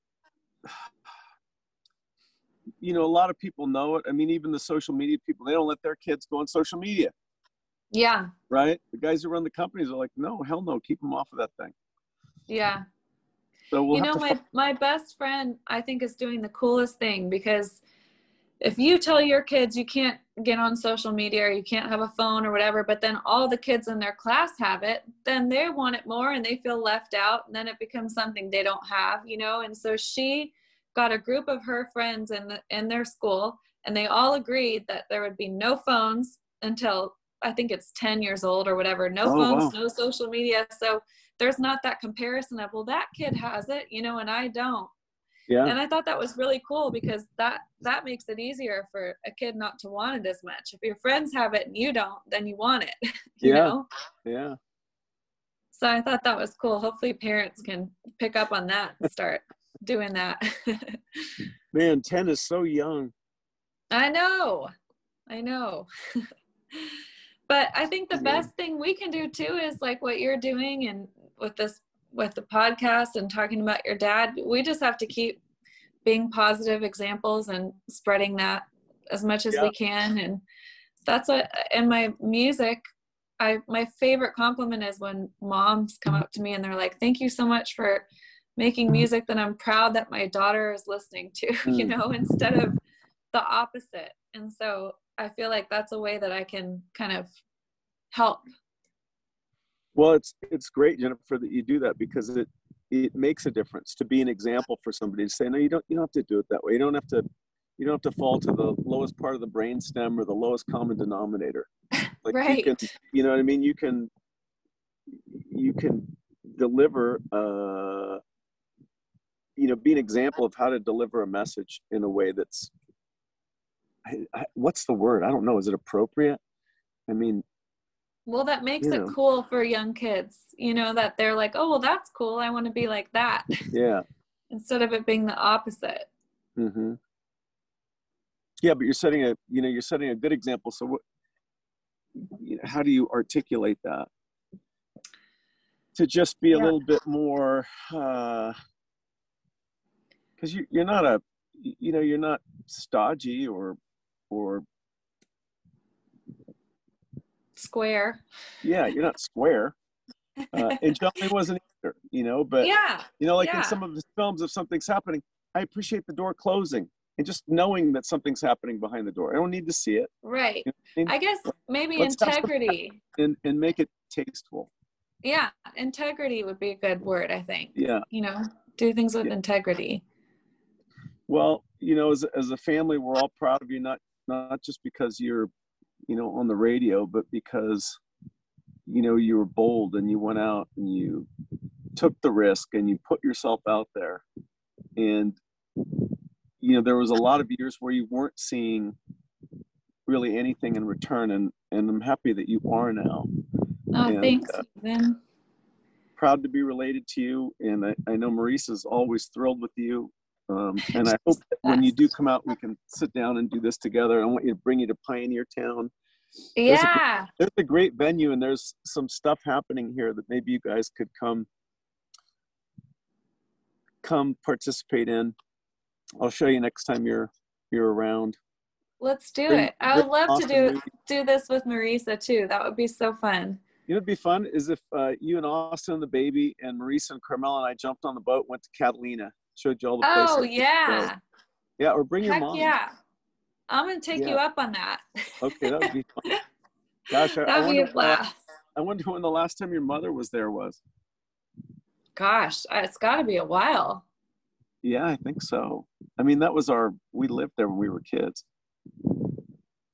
you know a lot of people know it. I mean even the social media people they don't let their kids go on social media. Yeah, right? The guys who run the companies are like no hell no keep them off of that thing. Yeah. so we'll you know, my my best friend I think is doing the coolest thing because if you tell your kids you can't get on social media or you can't have a phone or whatever, but then all the kids in their class have it, then they want it more and they feel left out, and then it becomes something they don't have, you know. And so she got a group of her friends in the, in their school, and they all agreed that there would be no phones until I think it's 10 years old or whatever. No Oh, phones, wow. no social media. So there's not that comparison of well that kid has it you know and i don't yeah and i thought that was really cool because that that makes it easier for a kid not to want it as much if your friends have it and you don't then you want it [laughs] you Yeah. know yeah so i thought that was cool hopefully parents can pick up on that and start doing that. [laughs] Man 10 is so young. I know. I know. [laughs] But i think the Yeah. best thing we can do too is like what you're doing and with this with the podcast and talking about your dad we just have to keep being positive examples and spreading that as much as Yeah. we can. And that's what in my music i my favorite compliment is when moms come up to me and they're like thank you so much for making music that i'm proud that my daughter is listening to [laughs] you Mm. know instead of the opposite and so i feel like that's a way that i can kind of help Well, it's it's great, Jennifer, that you do that because it it makes a difference to be an example for somebody to say, no, you don't you don't have to do it that way. You don't have to you don't have to fall to the lowest part of the brain stem or the lowest common denominator. [laughs] Like you Right. can you know what I mean? You can you can deliver uh you know, be an example of how to deliver a message in a way that's I, I, what's the word? I don't know. Is it appropriate? I mean, well that makes it know. cool for young kids you know that they're like oh well that's cool i want to be like that [laughs] yeah. instead of it being the opposite Mm-hmm. Yeah, but you're setting a you know you're setting a good example. So what? You know, how do you articulate that to just be a Yeah. little bit more? Because you you're not a you know you're not stodgy or or square yeah you're not square. Uh, [laughs] and John Lee wasn't either, you know. But yeah you know, like yeah. in some of his films, if something's happening, I appreciate the door closing and just knowing that something's happening behind the door. I don't need to see it. right You know I mean? i guess maybe Let's integrity and and make it tasteful. yeah integrity would be a good word i think Yeah. you know do things with Yeah. integrity Well, you know, as as a family, we're all proud of you. Not not just because you're, you know, on the radio, but because, you know, you were bold and you went out and you took the risk and you put yourself out there. And you know, there was a lot of years where you weren't seeing really anything in return, and and I'm happy that you are now. oh And, thanks uh, proud to be related to you and I, I know Marisa is always thrilled with you Um, [laughs] and I hope that when you do come out, we can sit down and do this together. I want you to bring you to Pioneer Town. There's a- Yeah. There's a great venue, and there's some stuff happening here that maybe you guys could come come participate in. I'll show you next time you're you're around. Let's do Bring- it. I would love to do maybe. do this with Marisa too. That would be so fun. You know, it'd be fun is if uh, you and Austin, the baby, and Marisa and Carmela and I jumped on the boat, went to Catalina, showed you all the places. Oh yeah. go. yeah, or bring your mom. yeah. I'm gonna take you up on that. Okay, that would be [laughs] fun. Gosh, I, I That'd be wonder a when the blast. I wonder when the last time your mother was there was. Gosh, it's got to be a while. Yeah, I think so. I mean, that was our. We lived there when we were kids.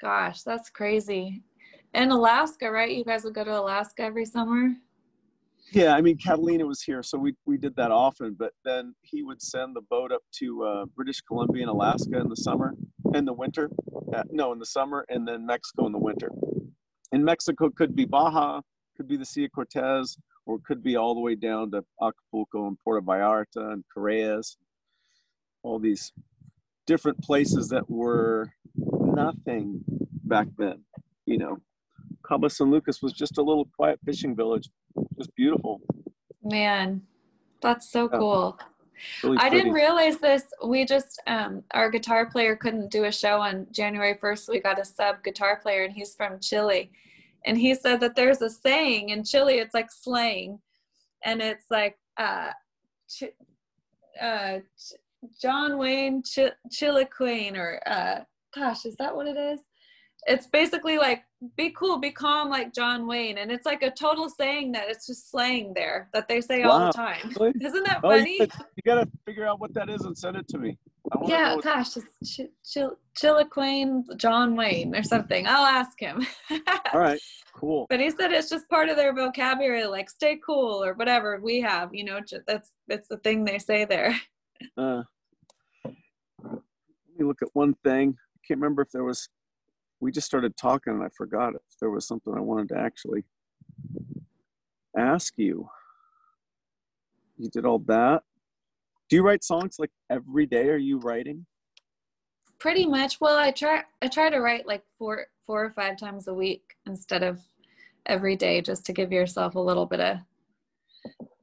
Gosh, that's crazy. In Alaska, right? You guys would go to Alaska every summer. Yeah, I mean, Catalina was here, so we we did that often. But then he would send the boat up to uh, British Columbia and Alaska in the summer, in the winter. Uh, no, in the summer, and then Mexico in the winter. In Mexico, could be Baja, could be the Sea of Cortez, or it could be all the way down to Acapulco and Puerto Vallarta and Correas. All these different places that were nothing back then. You know, Cabo San Lucas was just a little quiet fishing village. Just beautiful. Man, that's so Yeah. cool. Really I didn't realize this. We just um our guitar player couldn't do a show on January 1st. We got a sub guitar player and he's from Chile. And he said that there's a saying in Chile it's like slang and it's like uh Ch- uh Ch- John Wayne Ch- Chilequane or uh gosh, is that what it is? It's basically like be cool, be calm like John Wayne and it's like a total saying that it's just slang there that they say all the time. Really? [laughs] Isn't that Oh, funny? you, gotta- figure out what that is and send it to me. Yeah, gosh, it's Ch- Ch- John Wayne or something. I'll ask him. [laughs] All right, cool. but he said it's just part of their vocabulary, like stay cool or whatever we have. You know, that's that's the thing they say there. Uh, let me look at one thing. I can't remember if there was. We just started talking and I forgot if there was something I wanted to actually ask you. You did all that. Do you write songs like every day? Are you writing? Pretty much. Well, I try I try to write like four four or five times a week instead of every day, just to give yourself a little bit of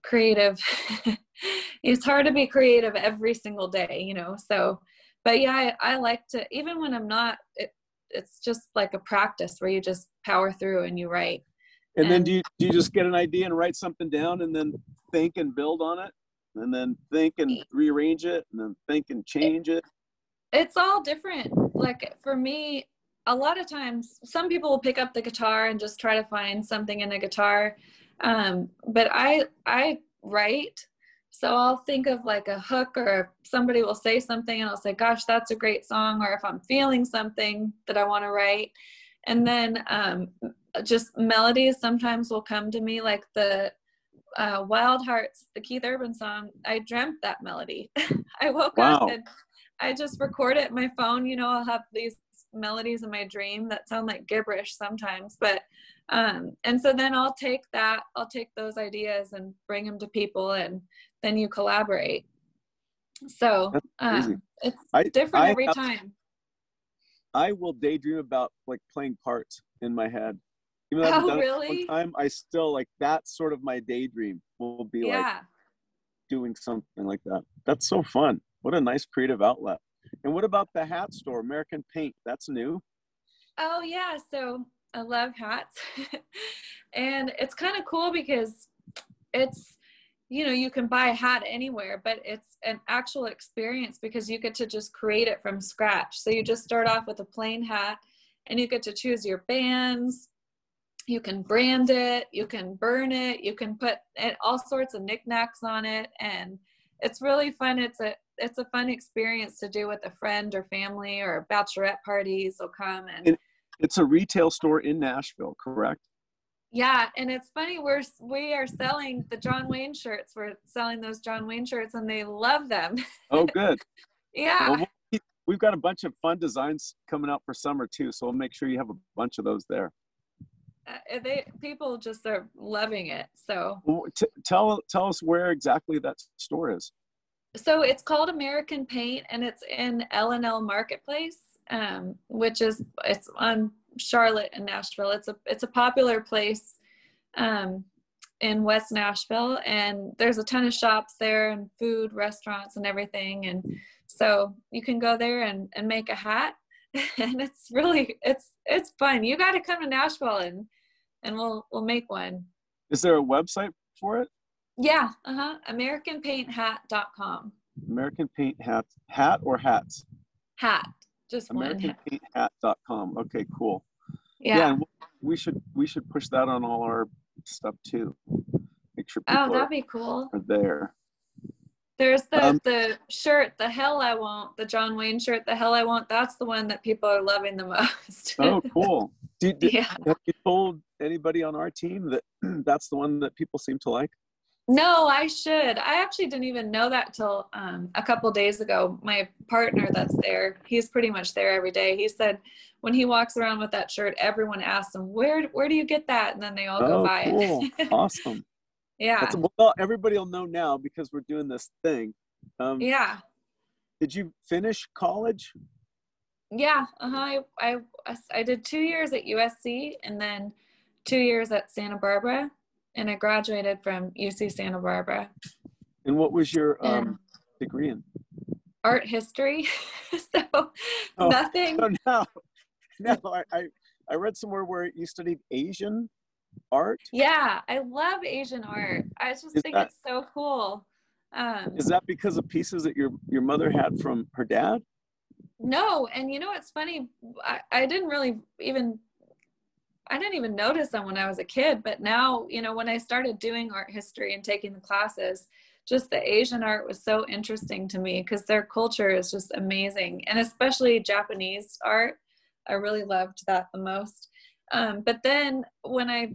creative. [laughs] it's hard to be creative every single day, you know. So, but yeah, I, I like to even when I'm not. It, it's just like a practice where you just power through and you write. And then do you do you just get an idea and write something down and then think and build on it? And then think and rearrange it and then think and change it. it's all different like for me a lot of times some people will pick up the guitar and just try to find something in a guitar um, but i i write so i'll think of like a hook or somebody will say something and i'll say gosh that's a great song or if i'm feeling something that i want to write and then um, just melodies sometimes will come to me like the uh, wild hearts the keith urban song i dreamt that melody [laughs] i woke up and I just record it my phone. You know, I'll have these melodies in my dream that sound like gibberish sometimes, but um, and so then I'll take that, I'll take those ideas and bring them to people, and then you collaborate. So um, it's I- different I every have- time. I will daydream about like playing parts in my head. Even though Oh, it for a really? long time, I still like that's sort of my daydream will be like doing something like that. That's so fun. What a nice creative outlet. And what about the hat store, American Paint? That's new. Oh yeah, so I love hats. [laughs] and it's kind of cool because it's you know, you can buy a hat anywhere, but it's an actual experience because you get to just create it from scratch. So you just start off with a plain hat and you get to choose your bands. You can brand it, you can burn it, you can put all sorts of knickknacks on it and it's really fun. It's a it's a fun experience to do with a friend or family or bachelorette parties will come and And- It's a retail store in Nashville, correct? yeah, and it's funny we're we are selling the John Wayne shirts. We're selling those John Wayne shirts, and they love them. Oh, good. [laughs] yeah, Well, we'll- we've got a bunch of fun designs coming out for summer too, so we'll make sure you have a bunch of those there. uh, they people just are loving it. So Well, t- tell tell us where exactly that store is. So it's called American Paint, and it's in L and L Marketplace, um, which is it's on Charlotte and Nashville. It's a it's a popular place um, in West Nashville, and there's a ton of shops there and food, restaurants, and everything. And so you can go there and, and make a hat, [laughs] and it's really it's it's fun. You got to come to Nashville and and we'll we'll make one. Is there a website for it? Yeah, uh huh. AmericanPaintHat.com. American Paint Hat, hat or hats? Hat, just. AmericanPaintHat.com. Okay, cool. Yeah. and we should we should push that on all our stuff too. Make sure oh, that'd are, be cool. are there. There's the Um, the shirt, the hell I won't, the John Wayne shirt, the hell I won't. That's the one that people are loving the most. Oh, [laughs] cool. Did, did- yeah. Have you told anybody on our team that [clears throat] that's the one that people seem to like? No, I should. I actually didn't even know that till um, a couple days ago. My partner that's there, he's pretty much there every day. He said when he walks around with that shirt, everyone asks him, "Where where do you get that?" And then they all go oh, buy cool. it. [laughs] awesome. yeah, That's, well, everybody will know now because we're doing this thing. Um, yeah, Did you finish college? yeah. Uh-huh. I, I I did two years at USC and then two years at Santa Barbara, and I graduated from UC Santa Barbara. And what was your um, degree in? art history, [laughs] so Oh, nothing. So now, now I, I, I read somewhere where you studied Asian art. Yeah, I love Asian art. I just Is think that- it's so cool. Um, Is that because of pieces that your your mother had from her dad? no, and you know what's funny? I, I didn't really even I didn't even notice them when I was a kid, but now, you know, when I started doing art history and taking the classes, just the Asian art was so interesting to me because their culture is just amazing. And especially Japanese art. I really loved that the most. Um, but then when I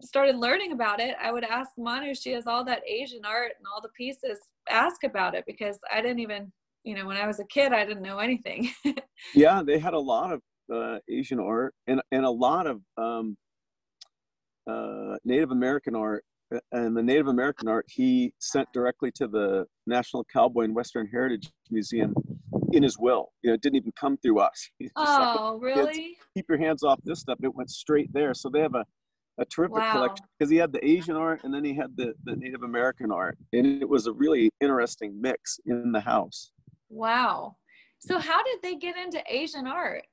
started learning about it, I would ask Manu, she has all that Asian art and all the pieces, ask about it because I didn't even, you know, when I was a kid, I didn't know anything. [laughs] Yeah, they had a lot of uh, Asian art and and a lot of um, uh, Native American art. Uh, And the Native American art he sent directly to the National Cowboy and Western Heritage Museum in his will. You know, it didn't even come through us. [laughs] Just like, oh, really? keep your hands off this stuff. It went straight there. So they have a, a terrific Wow. collection because he had the Asian art and then he had the, the Native American art. And it was a really interesting mix in the house. Wow. So how did they get into Asian art?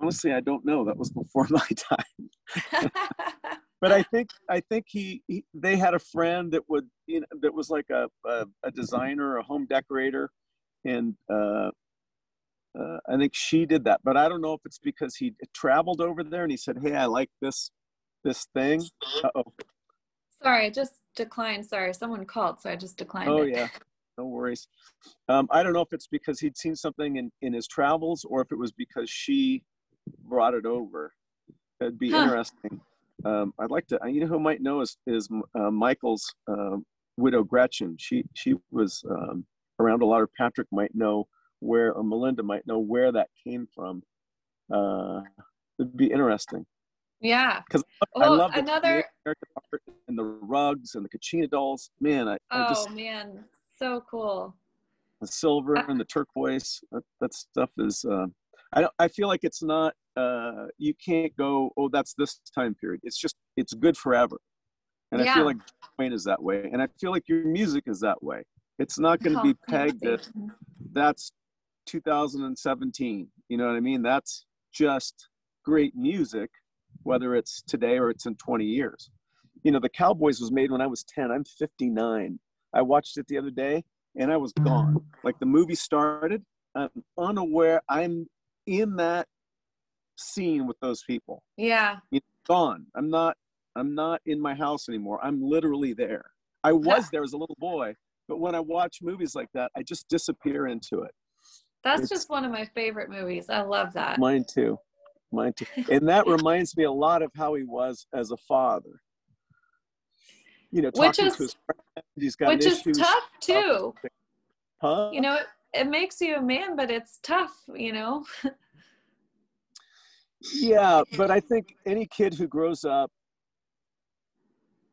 Honestly, I don't know. That was before [laughs] my time. [laughs] But I think I think he, he they had a friend that would you know that was like a a, a designer, a home decorator, and uh, uh, I think she did that. But I don't know if it's because he traveled over there and he said, "Hey, I like this this thing." Uh-oh. Sorry, I just declined. Sorry, someone called, so I just declined. Oh it. yeah, no worries. Um, I don't know if it's because he'd seen something in, in his travels or if it was because she brought it over. It'd be Huh. interesting. Um, I'd like to. You know who might know is is uh, Michael's uh, widow Gretchen. She she was um, around a lot. Or Patrick might know where, or Melinda might know where that came from. Uh, it'd be interesting Yeah. because I Oh, love the another. Native American art and the rugs and the Kachina dolls. Man, I, I Oh just man, so cool. the silver and the turquoise that, that stuff is uh, i i feel like it's not uh, you can't go oh that's this time period. It's just it's good forever. And i feel like Wayne is that way. And i feel like your music is that way. It's not going to be Oh, [laughs] thank pegged at that's 2017 you know what i mean? That's just great music whether it's today or it's in 20 years. You know the cowboys was made when i was 10 i'm 59 i watched it the other day and i was mm-hmm. gone like the movie started i'm unaware i'm in that scene with those people Yeah. It's gone i'm not i'm not in my house anymore i'm literally there i was [laughs] there as a little boy but when i watch movies like that i just disappear into it That's It's- just one of my favorite movies. I love that. Mine too. Mine too. And that [laughs] reminds me a lot of how he was as a father. You know, Which is- to his friends, he's got Which is tough too. Huh? You know, it, it makes you a man, but it's tough, you know? Yeah, but I think any kid who grows up,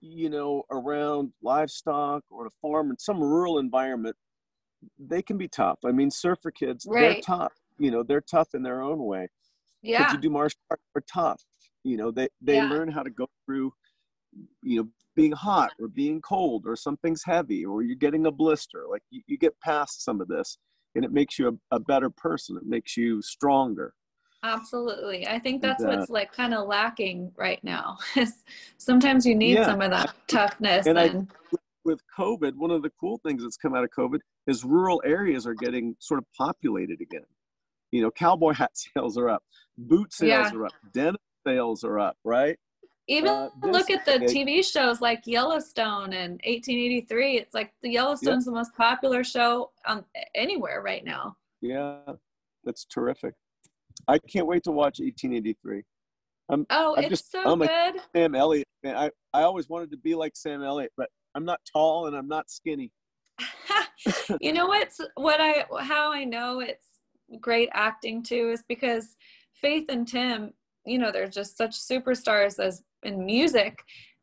you know, around livestock or a farm in some rural environment, they can be tough. I mean, surfer kids, they're tough. You know, they're tough in their own way. Yeah. Kids who do martial arts are tough. You know, they they Yeah. learn how to go through, you know, being hot or being cold or something's heavy or you're getting a blister. Like you, you get past some of this, and it makes you a, a better person. It makes you stronger. Absolutely. I think And, that's uh, what's like kind of lacking right now. [laughs] is Sometimes you need Yeah. some of that toughness And I- with COVID, one of the cool things that's come out of COVID is rural areas are getting sort of populated again. You know, cowboy [laughs] hat sales are up, boot sales Yeah. are up, denim sales are up, right? Even uh, look at the okay. TV shows like Yellowstone and 1883. It's like the Yellowstone's the most popular show on anywhere right now. Yeah, that's terrific. I can't wait to watch 1883. Oh, I'm it's just- so I'm good. Sam Elliott, man, I, I always wanted to be like Sam Elliott, but I'm not tall and I'm not skinny. [laughs] [laughs] you know what's what I how I know it's great acting too is because Faith and Tim, you know, they're just such superstars as in music.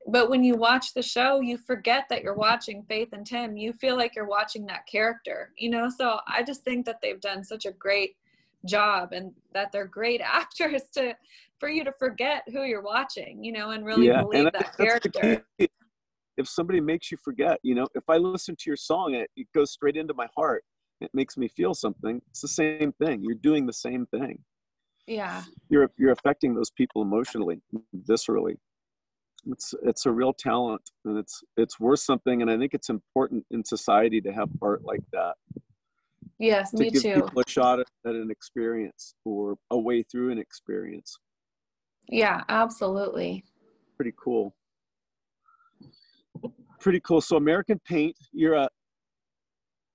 But when you watch the show, you forget that you're watching Faith and Tim. You feel like you're watching that character, you know? So I just think that they've done such a great job and that they're great [laughs] actors to for you to forget who you're watching, you know, and really believe I that character. If somebody makes you forget, you know, if I listen to your song it, it goes straight into my heart, it makes me feel something. It's the same thing. You're doing the same thing. Yeah. You're you're affecting those people emotionally, viscerally. It's it's a real talent, and it's it's worth something. And I think it's important in society to have art like that Yes, to me give too. people a shot at, at an experience or a way through an experience. Yeah, absolutely. pretty cool. Pretty cool. So American Paint, you're a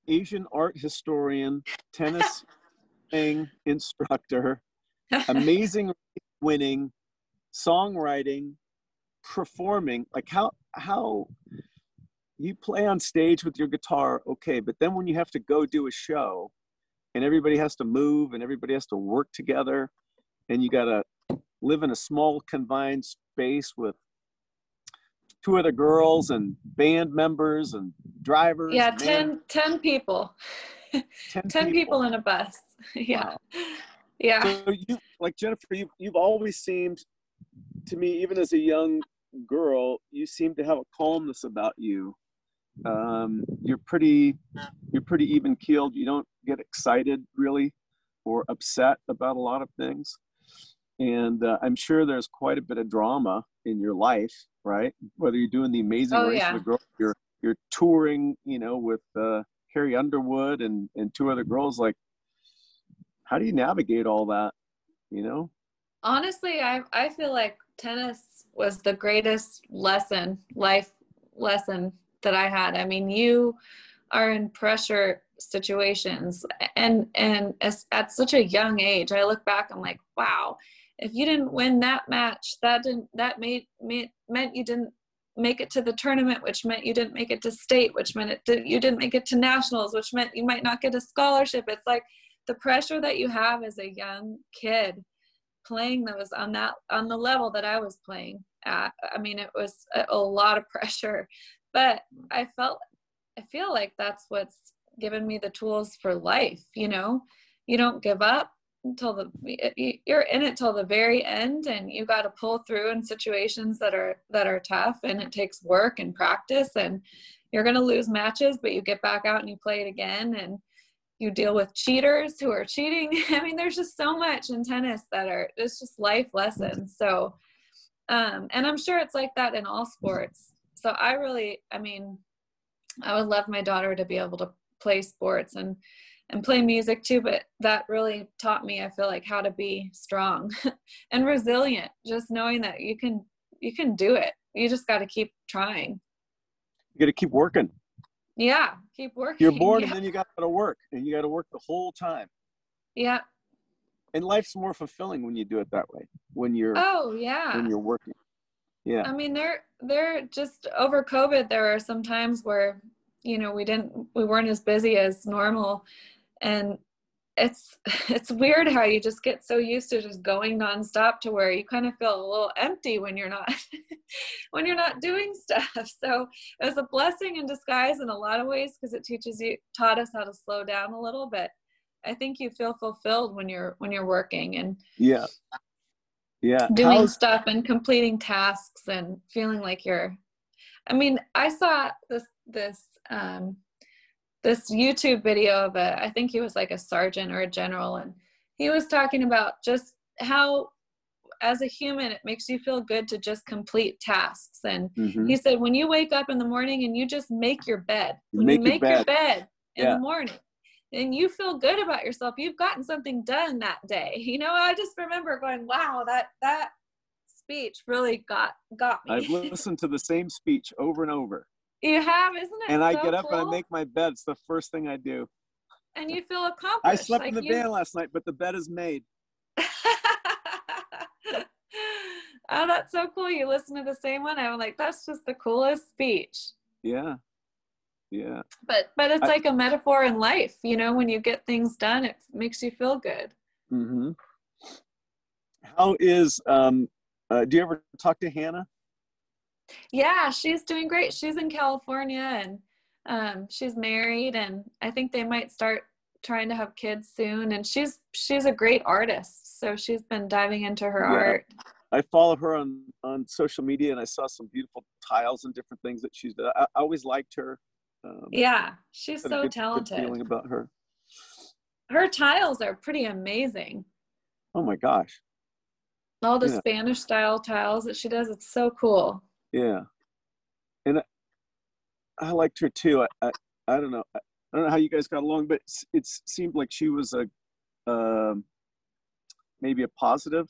Asian art historian, tennis [laughs] playing instructor, amazing [laughs] winning, songwriting, performing. Like how how you play on stage with your guitar, okay, but then when you have to go do a show and everybody has to move and everybody has to work together and you gotta live in a small confined space with two other girls and band members and drivers. Yeah, and 10, 10 people. man- 10 [laughs] people in a bus. [laughs] yeah. Wow. Yeah. So you, like Jennifer, you, you've always seemed to me, even as a young girl, you seem to have a calmness about you. Um, you're pretty, you're pretty even keeled. You don't get excited really or upset about a lot of things. And uh, I'm sure there's quite a bit of drama in your life, right? Whether you're doing the Amazing Oh, Race yeah. of the Girls, you're you're touring, you know, with uh, Carrie Underwood and and two other girls. Like, how do you navigate all that? You know? Honestly, I I feel like tennis was the greatest lesson, life lesson that I had. I mean, you are in pressure situations and and as, at such a young age. I look back I'm like, wow, if you didn't win that match, that didn't that made, made meant you didn't make it to the tournament, which meant you didn't make it to state, which meant it did, you didn't make it to nationals, which meant you might not get a scholarship. It's like the pressure that you have as a young kid playing those on that on the level that I was playing at. I mean, it was a, a lot of [laughs] pressure, but I felt I feel like that's what's given me the tools for life. You know, you don't give up until the you're in it till the very end, and you got to pull through in situations that are that are tough, and it takes work and practice, and you're gonna lose matches, but you get back out and you play it again, and you deal with cheaters who are cheating. [laughs] I mean, there's just so much in tennis that are it's just life lessons. So, um, and I'm sure it's like that in all sports. So I really, I mean, I would love my daughter to be able to play sports and and play music too. But that really taught me, I feel like, how to be strong [laughs] and resilient. Just knowing that you can you can do it. You just got to keep trying. You got to keep working. Yeah, keep working. [laughs] You're born, Yeah. and then you got to work, and you got to work the whole time. yeah. And life's more fulfilling when you do it that way. When you're Oh yeah. when you're working. Yeah. I mean, there, there just over COVID, there are some times where, you know, we didn't, we weren't as busy as normal, and it's [laughs] it's weird how you just get so used to just going nonstop to where you kind of feel a little empty when you're not [laughs] when you're not doing stuff. [laughs] So it was a blessing in disguise in a lot of ways because it teaches you taught us how to slow down a little bit i think you feel fulfilled when you're when you're working and yeah. Yeah. doing How's- stuff and completing tasks and feeling like you're i mean i saw this this um this youtube video of a i think he was like a sergeant or a general and he was talking about just how as a human it makes you feel good to just complete tasks and Mhm. he said when you wake up in the morning and you just make your bed You when make you your make your bed. bed in Yeah. the morning and you feel good about yourself you've gotten something done that day [laughs] you know i just remember going wow that that speech really got got me I've listened to the same speech over and over. You have isn't it And I get up and I make my bed. It's the first thing I do. and you feel accomplished I slept like in the you- van last night, but the bed is made. [laughs] oh that's so cool you listen to the same one i'm like that's just the coolest speech Yeah. Yeah. but but it's I- like a metaphor in life you know when you get things done it makes you feel good Mm-hmm. How is um uh, do you ever talk to Hannah? Yeah she's doing great she's in california and um, she's married and i think they might start trying to have kids soon and she's she's a great artist so she's been diving into her Yeah. art I follow her on on social media, and I saw some beautiful tiles and different things that she's done. I, I always liked her. Um, yeah she's so good- good talented feeling about her. her tiles are pretty amazing Oh my gosh. all the Yeah. spanish style tiles that she does it's so cool Yeah. And I, I liked her too. I, I I don't know. I, I don't know how you guys got along, but it seemed like she was a um, maybe a positive.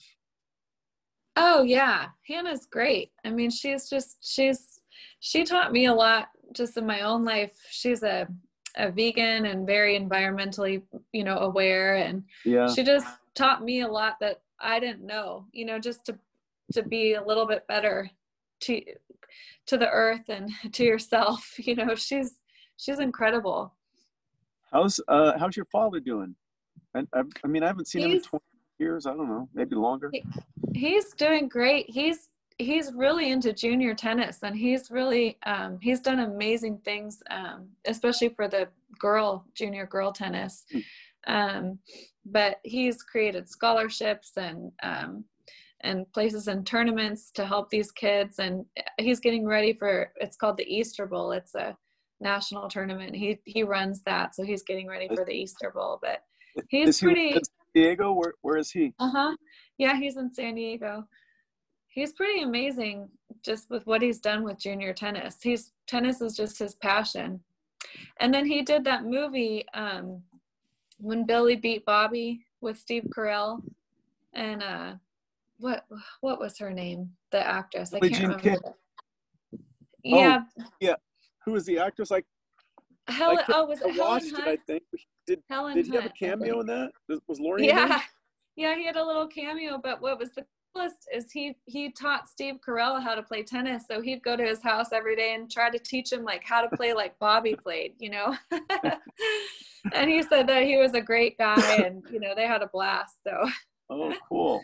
Oh yeah, Hannah's great. I mean, she's just she's she taught me a lot just in my own life. She's a a vegan and very environmentally, you know, aware and Yeah. she just taught me a lot that I didn't know, you know, just to to be a little bit better to to the earth and [laughs] to yourself. [laughs] You know, she's she's incredible. How's uh how's your father doing? I I, I mean I haven't seen him in twenty years. I don't know, maybe longer. He- he's doing great he's he's really into junior tennis and he's really um, he's done amazing things um, especially for the girl junior girl tennis um, but he's created scholarships and um, and places and tournaments to help these kids and he's getting ready for it's called the easter bowl it's a national tournament he he runs that so he's getting ready for the easter bowl but he's Is he pretty San Diego? Where where is he? uh huh. Yeah, he's in San Diego. He's pretty amazing just with what he's done with junior tennis. He's tennis is just his passion. And then he did that movie um, when Billy beat Bobby with Steve Carell and uh, what what was her name? The actress. I Billie can't Jean remember. King. the- oh, Yeah, Who was the actress? Like Helen. I Oh, was I Helen watched it. I think. Did Helen did he have a cameo in that? Was- Laurie? in yeah yeah he had a little cameo but what was the coolest is he he taught steve carell how to play tennis so he'd go to his house every day and try to teach him like how to play like bobby played you know [laughs] and he said that he was a great guy and you know they had a blast so Oh, cool.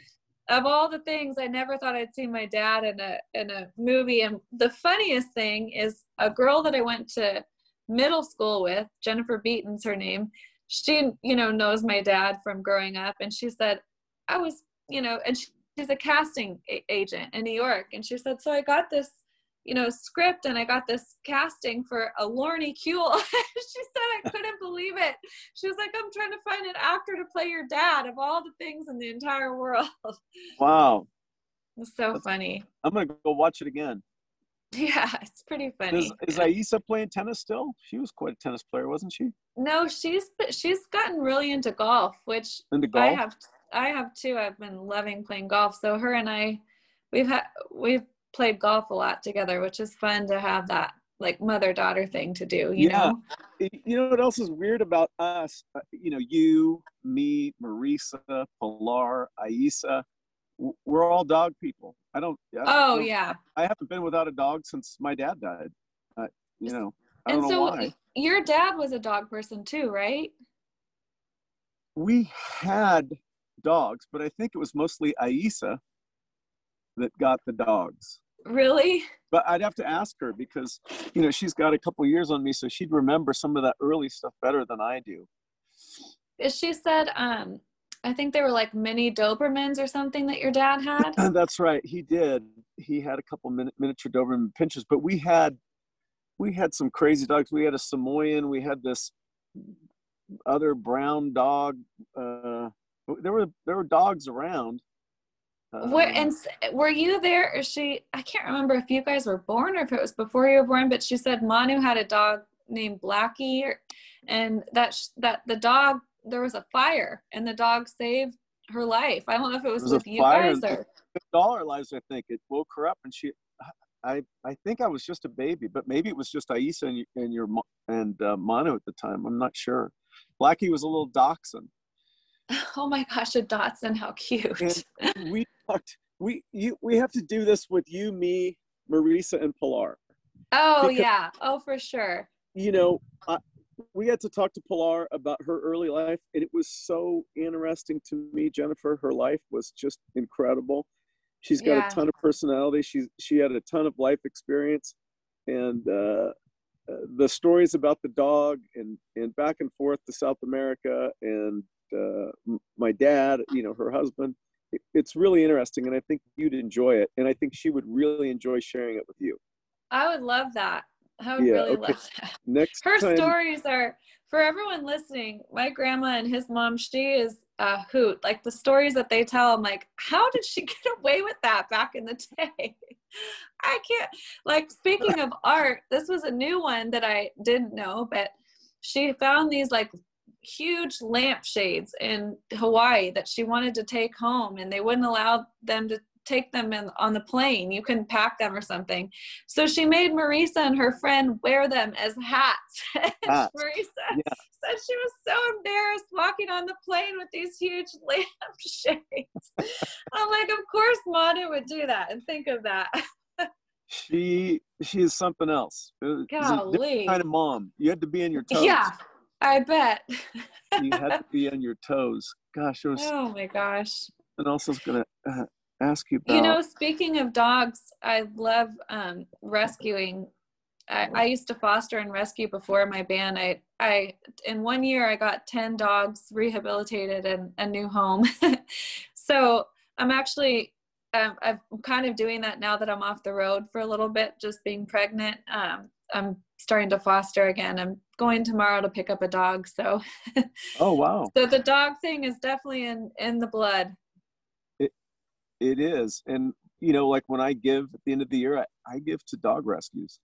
Of all the things i never thought i'd see my dad in a in a movie. And the funniest thing is a girl that i went to middle school with jennifer beaton's her name she you know knows my dad from growing up. And she said i was you know and she, she's a casting a- agent in new york. And she said so i got this you know script and i got this casting for a Lornie Kuhle [laughs] she said i couldn't believe it she was like i'm trying to find an actor to play your dad of all the things in the entire world [laughs] Wow. it's so funny I'm gonna go watch it again. [laughs] yeah it's pretty funny Is, is Aissa playing tennis still? She was quite a tennis player, wasn't she? no she's she's gotten really into golf which Into golf? I have I have too. I've been loving playing golf. So her and I we've had we've played golf a lot together, which is fun to have that like mother daughter thing to do, you Yeah. know? You know what else is weird about us? Uh, you know, you, me, Marisa, Pilar, Aissa. We're all dog people. I don't. I don't- Oh yeah. I haven't been without a dog since my dad died. Uh, you know, I don't And know so why. your dad was a dog person too, right? we had dogs, but I think it was mostly Aissa that got the dogs. Really? But I'd have to ask her because, you know, she's got a couple years on me, so she'd remember some of that early stuff better than I do. She said, um, I think they were like mini Dobermans or something that your dad had. [clears throat] That's right. He did. He had a couple min- miniature Doberman pinschers, but we had we had some crazy dogs. We had a Samoyed. We had this other brown dog. Uh, there were there were dogs around. Where Um, and were you there? Or she? I can't remember if you guys were born or if it was before you were born. But she said Manu had a dog named Blackie, or, and that sh- that the dog there was a fire and the dog saved her life. I don't know if it was, was with you guys or dollar lives, I think. It woke her up, and she, I, I think I was just a baby, but maybe it was just Aissa and, and your and uh, Manu at the time. I'm not sure. Blackie was a little dachshund, [laughs] oh my gosh, a Dotson, how cute. and we talked. We you we have to do this with you, me, Marisa, and Pilar. oh because- yeah, oh for sure. You know, I, we had to talk to Pilar about her early life, and it was so interesting to me. Jennifer, her life was just incredible. She's got Yeah. a ton of personality. She's she had a ton of life experience, and uh, uh, the stories about the dog and and back and forth to South America and uh, my dad, you know, her husband. It, it's really interesting, and I think you'd enjoy it, and I think she would really enjoy sharing it with you. I would love that. I would Yeah, really okay. love that. [laughs] Next her time, stories are for everyone listening my grandma and his mom she is a hoot like the stories that they tell i'm like how did she [laughs] get away with that back in the day [laughs] i can't like speaking of art this was a new one that i didn't know but she found these like huge lampshades in hawaii that she wanted to take home and they wouldn't allow them to take them in on the plane you couldn't pack them or something so she made Marisa and her friend wear them as hats. [laughs] And Hats. Marisa Yeah. said she was so embarrassed walking on the plane with these huge [laughs] lampshades. I'm like, of course Manu would do that and think of that. she she is something else. Golly. kind of mom. You had to be in your toes. Yeah, I bet. you had to [laughs] be on your toes. Gosh, there was oh my gosh. And also, was gonna uh, ask you about. You know, speaking of dogs, I love um, rescuing. I, I used to foster and rescue before my band. I, I, in one year, I got ten dogs rehabilitated and a new home. [laughs] so I'm actually, um, I'm kind of doing that now that I'm off the road for a little bit, just being pregnant. Um, I'm starting to foster again. I'm going tomorrow to pick up a dog. So, [laughs] oh wow, so the dog thing is definitely in in the blood. It it is, and you know, like when I give at the end of the year, I, I give to dog rescues.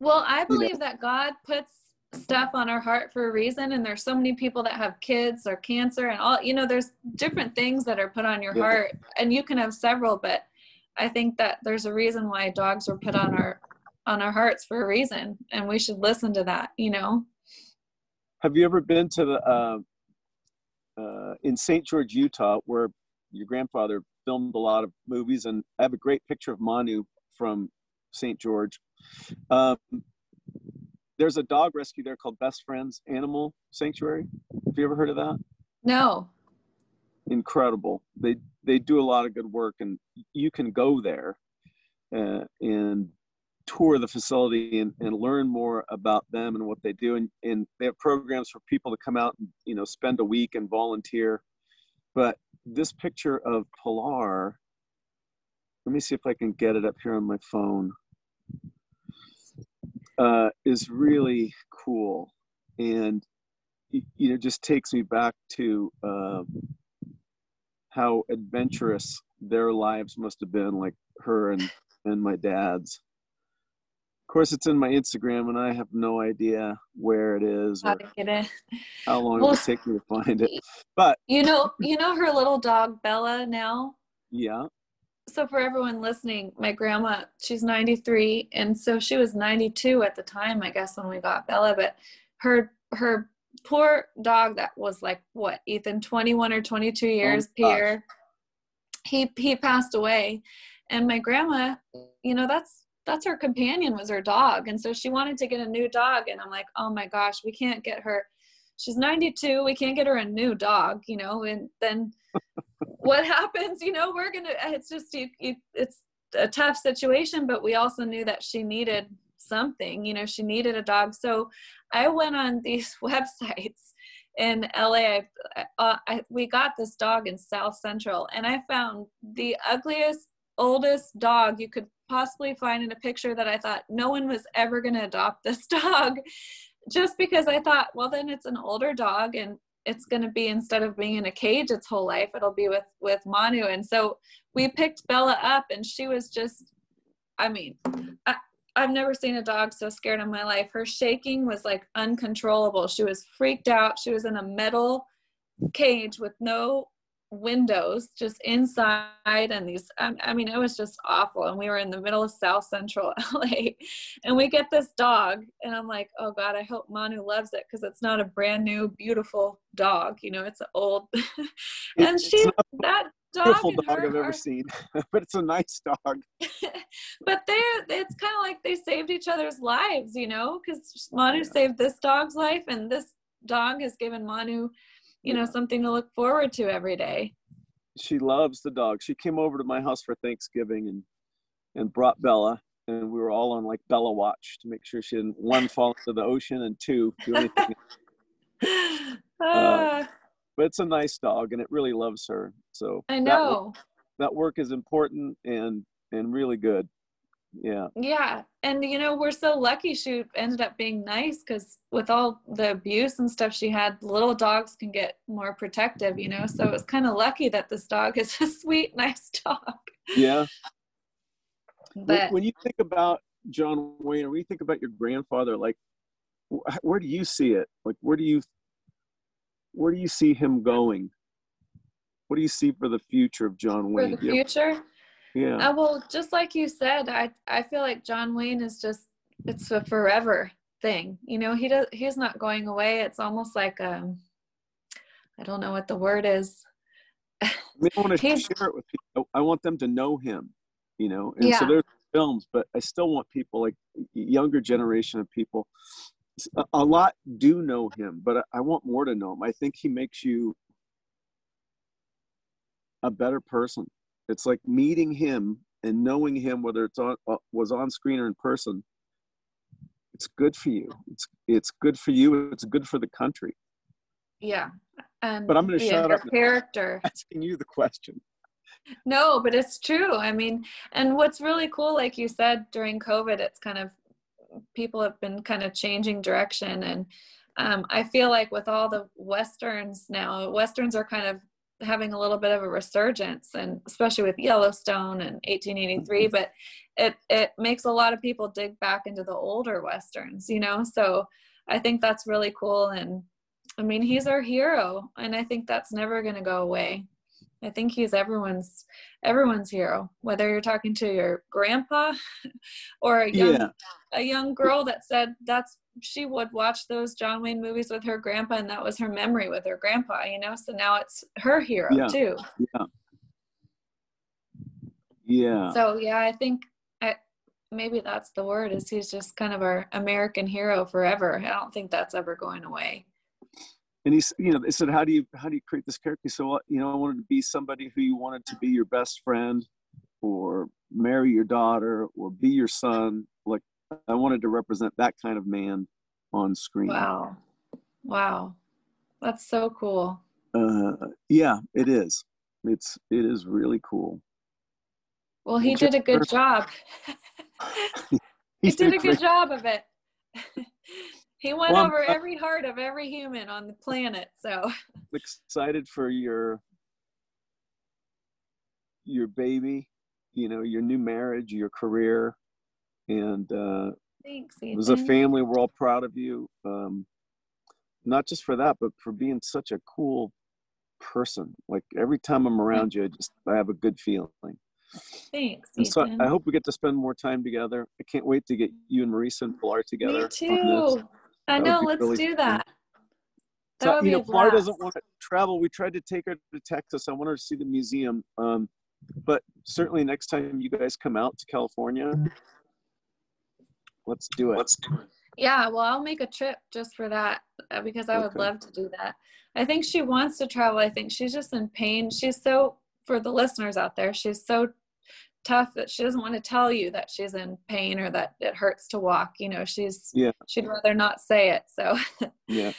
Well, I You know- believe that God puts stuff on our heart for a reason, and there's so many people that have kids or cancer and all. You know, there's different things that are put on your Yeah. heart, and you can have several. But I think that there's a reason why dogs were put on our on our hearts for a reason, and we should listen to that. You know. Have you ever been to the uh, uh, in St. George, Utah, where your grandfather filmed a lot of movies? And I have a great picture of Manu from St. George. Um, there's a dog rescue there called Best Friends Animal Sanctuary. Have you ever heard of that? No. incredible. They they do a lot of good work, and you can go there uh, and tour the facility and, and learn more about them and what they do. And, and they have programs for people to come out and you know spend a week and volunteer. But this picture of Pilar, let me see if I can get it up here on my phone. Uh, is really cool, and you know just takes me back to. Uh, how adventurous their lives must have been like her and and my dad's of course it's in my instagram and i have no idea where it is How or to get it? how long it Well, would take me to find it [laughs] but You know, you know her little dog Bella now. yeah so for everyone listening, my grandma, she's 93, and so she was 92 at the time, I guess, when we got Bella. But her her poor dog that was like what Ethan, 21 or 22 years, Oh. He he passed away, and my grandma, you know, that's that's her companion was her dog, and so she wanted to get a new dog, and I'm like, oh my gosh, we can't get her. She's 92 we can't get her a new dog you know and then [laughs] what happens you know we're gonna it's just you, you, it's a tough situation but we also knew that she needed something you know she needed a dog. So i went on [laughs] these [laughs] websites in la I, uh, I, we got this dog in south central and i found the ugliest oldest dog you could possibly find in a picture that i thought no one was ever going to adopt this [laughs] dog just because I thought, well, then it's an older dog and it's going to be instead of being in a cage its whole life, it'll be with with Manu. And so we picked Bella up, and she was just, I mean, I, I've never seen a dog so scared in my life. Her shaking was like uncontrollable. She was freaked out. She was in a metal cage with no windows just inside and these i mean it was just awful. And we were in the middle of south central [laughs] la and we get this dog and i'm like oh god i hope manu loves it because it's not a brand new beautiful dog you know it's an old [laughs] and she that dog beautiful dog i've ever are- seen [laughs] but it's a nice dog. But they're it's kind of like they saved each other's lives you know because manu saved this dog's life and this dog has given manu you know something to look forward to every day she loves the dog. She came over to my house for Thanksgiving and and brought Bella, and we were all on like Bella watch to make sure she didn't one [laughs] fall into the ocean and two do anything. [laughs] Ah, but it's a nice dog, and it really loves her. So i that wo- know that work is important and and really good. Yeah, Yeah, and you know we're so lucky she ended up being nice because with all the abuse and stuff she had, little dogs can get more protective, you know. So it was kind of lucky that this dog is a sweet, [laughs] nice dog. yeah. When- But when you think about John Wayne, or when you think about your grandfather, like wh- where do you see it? Like where do you where do you see him going? What do you see for the future of John for Wayne? the Do you- future, yeah. uh, well, just like you said, I I feel like John Wayne is just it's a forever thing. You know, he does he's not going away. It's almost like um, I don't know what the word is. I, mean, I want to share it with people. I want them to know him, you know. And so there's films, but I still want people like younger generation of people. A, a lot do know him, but I, I want more to know him. I think he makes you a better person. It's like meeting him and knowing him, whether it's on uh, was on screen or in person. It's good for you. It's it's good for you. It's good for the country. Yeah. And But I'm gonna yeah, shut your up character. [laughs] Asking you the question. No, but it's true. I mean, and what's really cool, like you said, during COVID, it's kind of people have been kind of changing direction. And um, I feel like with all the Westerns now, Westerns are kind of having a little bit of a resurgence, and especially with Yellowstone and 1883. Mm-hmm. But it, it makes a lot of people dig back into the older Westerns, you know? So I think that's really cool. And I mean, he's our hero, and I think that's never going to go away. I think he's everyone's everyone's hero. Whether you're talking to your grandpa [laughs] or a young Yeah. a young girl that said that's she would watch those John Wayne movies with her grandpa and that was her memory with her grandpa, you know. So now it's her hero Yeah. too. Yeah. Yeah. So yeah, I think I maybe that's the word is he's just kind of our American hero forever. I don't think that's ever going away. and he's you know they said how do you how do you create this character so you know i wanted to be somebody who you wanted to be your best friend or marry your daughter or be your son i wanted to represent that kind of man on screen Wow. Wow. That's so cool. uh, yeah it is it's it is really cool Well, he did a good job. [laughs] he did a good job of it. [laughs] he went Well, over every heart of every human on the planet. So [laughs] excited for your your baby you know your new marriage your career and uh thanks. it was a family we're all proud of you um not just for that but for being such a cool person like every time i'm around you i just i have a good feeling Thanks. and so Ethan. i hope we get to spend more time together i can't wait to get you and marisa and pilar together Me too. I know. Let's really do fun. that. That so would you be know pilar doesn't want to travel we tried to take her to texas i want her to see the museum um but certainly next time you guys come out to california let's do it Let's do it. Yeah, well, I'll make a trip just for that. uh, because I would Okay. love to do that. I think she wants to travel. I think she's just in pain. She's so, for the listeners out there, she's so tough that she doesn't want to tell you that she's in pain or that it hurts to walk. You know, she's, Yeah. she'd rather not say it. So [laughs] Yeah.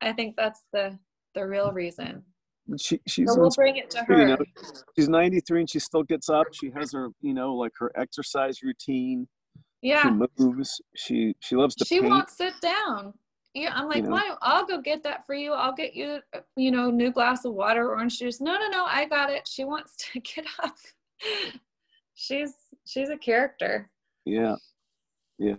I think that's the, the real reason. She she's So we'll bring it to you her. know, she's 93 and she still gets up. She has her, you know, like her exercise routine. Yeah. She moves. She she loves to she paint. won't sit down. Yeah, I'm like, know? why? I'll go get that for you. I'll get you, you know, new glass of water, orange juice. No, no, no, I got it. She wants to [laughs] get up. she's she's a character. Yeah. Yeah.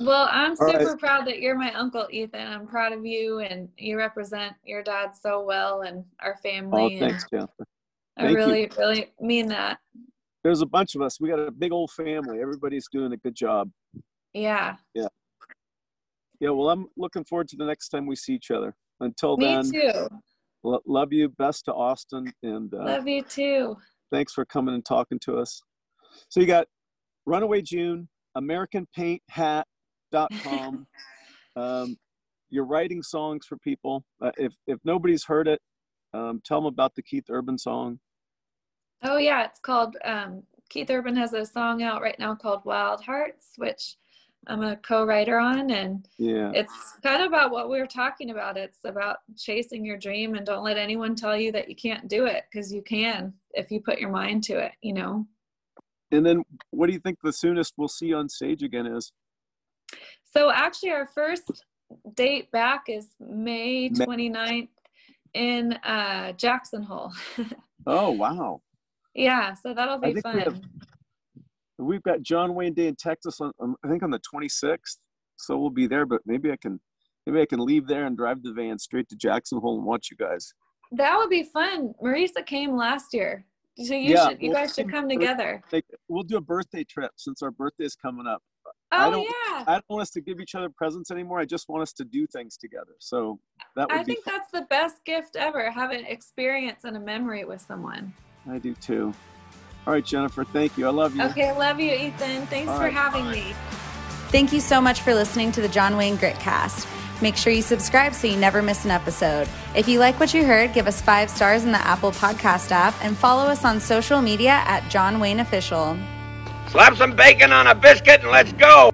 Well, I'm All right. super proud that you're my uncle, Ethan. I'm proud of you, and you represent your dad so well and our family. Oh, family. thanks, and Jennifer. I Thank you. really, really mean that. There's a bunch of us. We got a big old family. Everybody's doing a good job. Yeah, Yeah. Yeah. Well, I'm looking forward to the next time we see each other. Until me then, Me too. lo- love you. Best to Austin, and uh, Love you too. thanks for coming and talking to us. So you got Runaway June, AmericanPaintHat.com. [laughs] um, you're writing songs for people. Uh, if if nobody's heard it, um, tell them about the Keith Urban song. Oh yeah, it's called um, Keith Urban has a song out right now called Wild Hearts, which I'm a co-writer on, and Yeah, it's kind of about what we were talking about. It's about chasing your dream and don't let anyone tell you that you can't do it because you can if you put your mind to it. You know. and then what do you think the soonest we'll see on stage again is? So actually, our first date back is May May- 29th in uh, Jackson Hole. [laughs] Oh wow, yeah, so that'll I be fun. we have- we've got John Wayne Day in Texas on, on I think on the 26th, so we'll be there. But maybe I can maybe I can leave there and drive the van straight to Jackson Hole and watch you guys. That would be fun. Marisa came last year. So you Yeah, should you well, guys should come together. We'll do a birthday trip since our birthday is coming up. I Oh don't- yeah. I don't want us to give each other presents anymore. I just want us to do things together. So that would I think fun. that's the best gift ever, have an experience and a memory with someone. I do too. All right, Jennifer, thank you. I love you. Okay, love you, Ethan. Thanks All for right. having me. Thank you so much for listening to the John Wayne Gritcast. Make sure you subscribe so you never miss an episode. If you like what you heard, give us five stars in the Apple Podcast app and follow us on social media at John Wayne Official. Slap some bacon on a biscuit and let's go.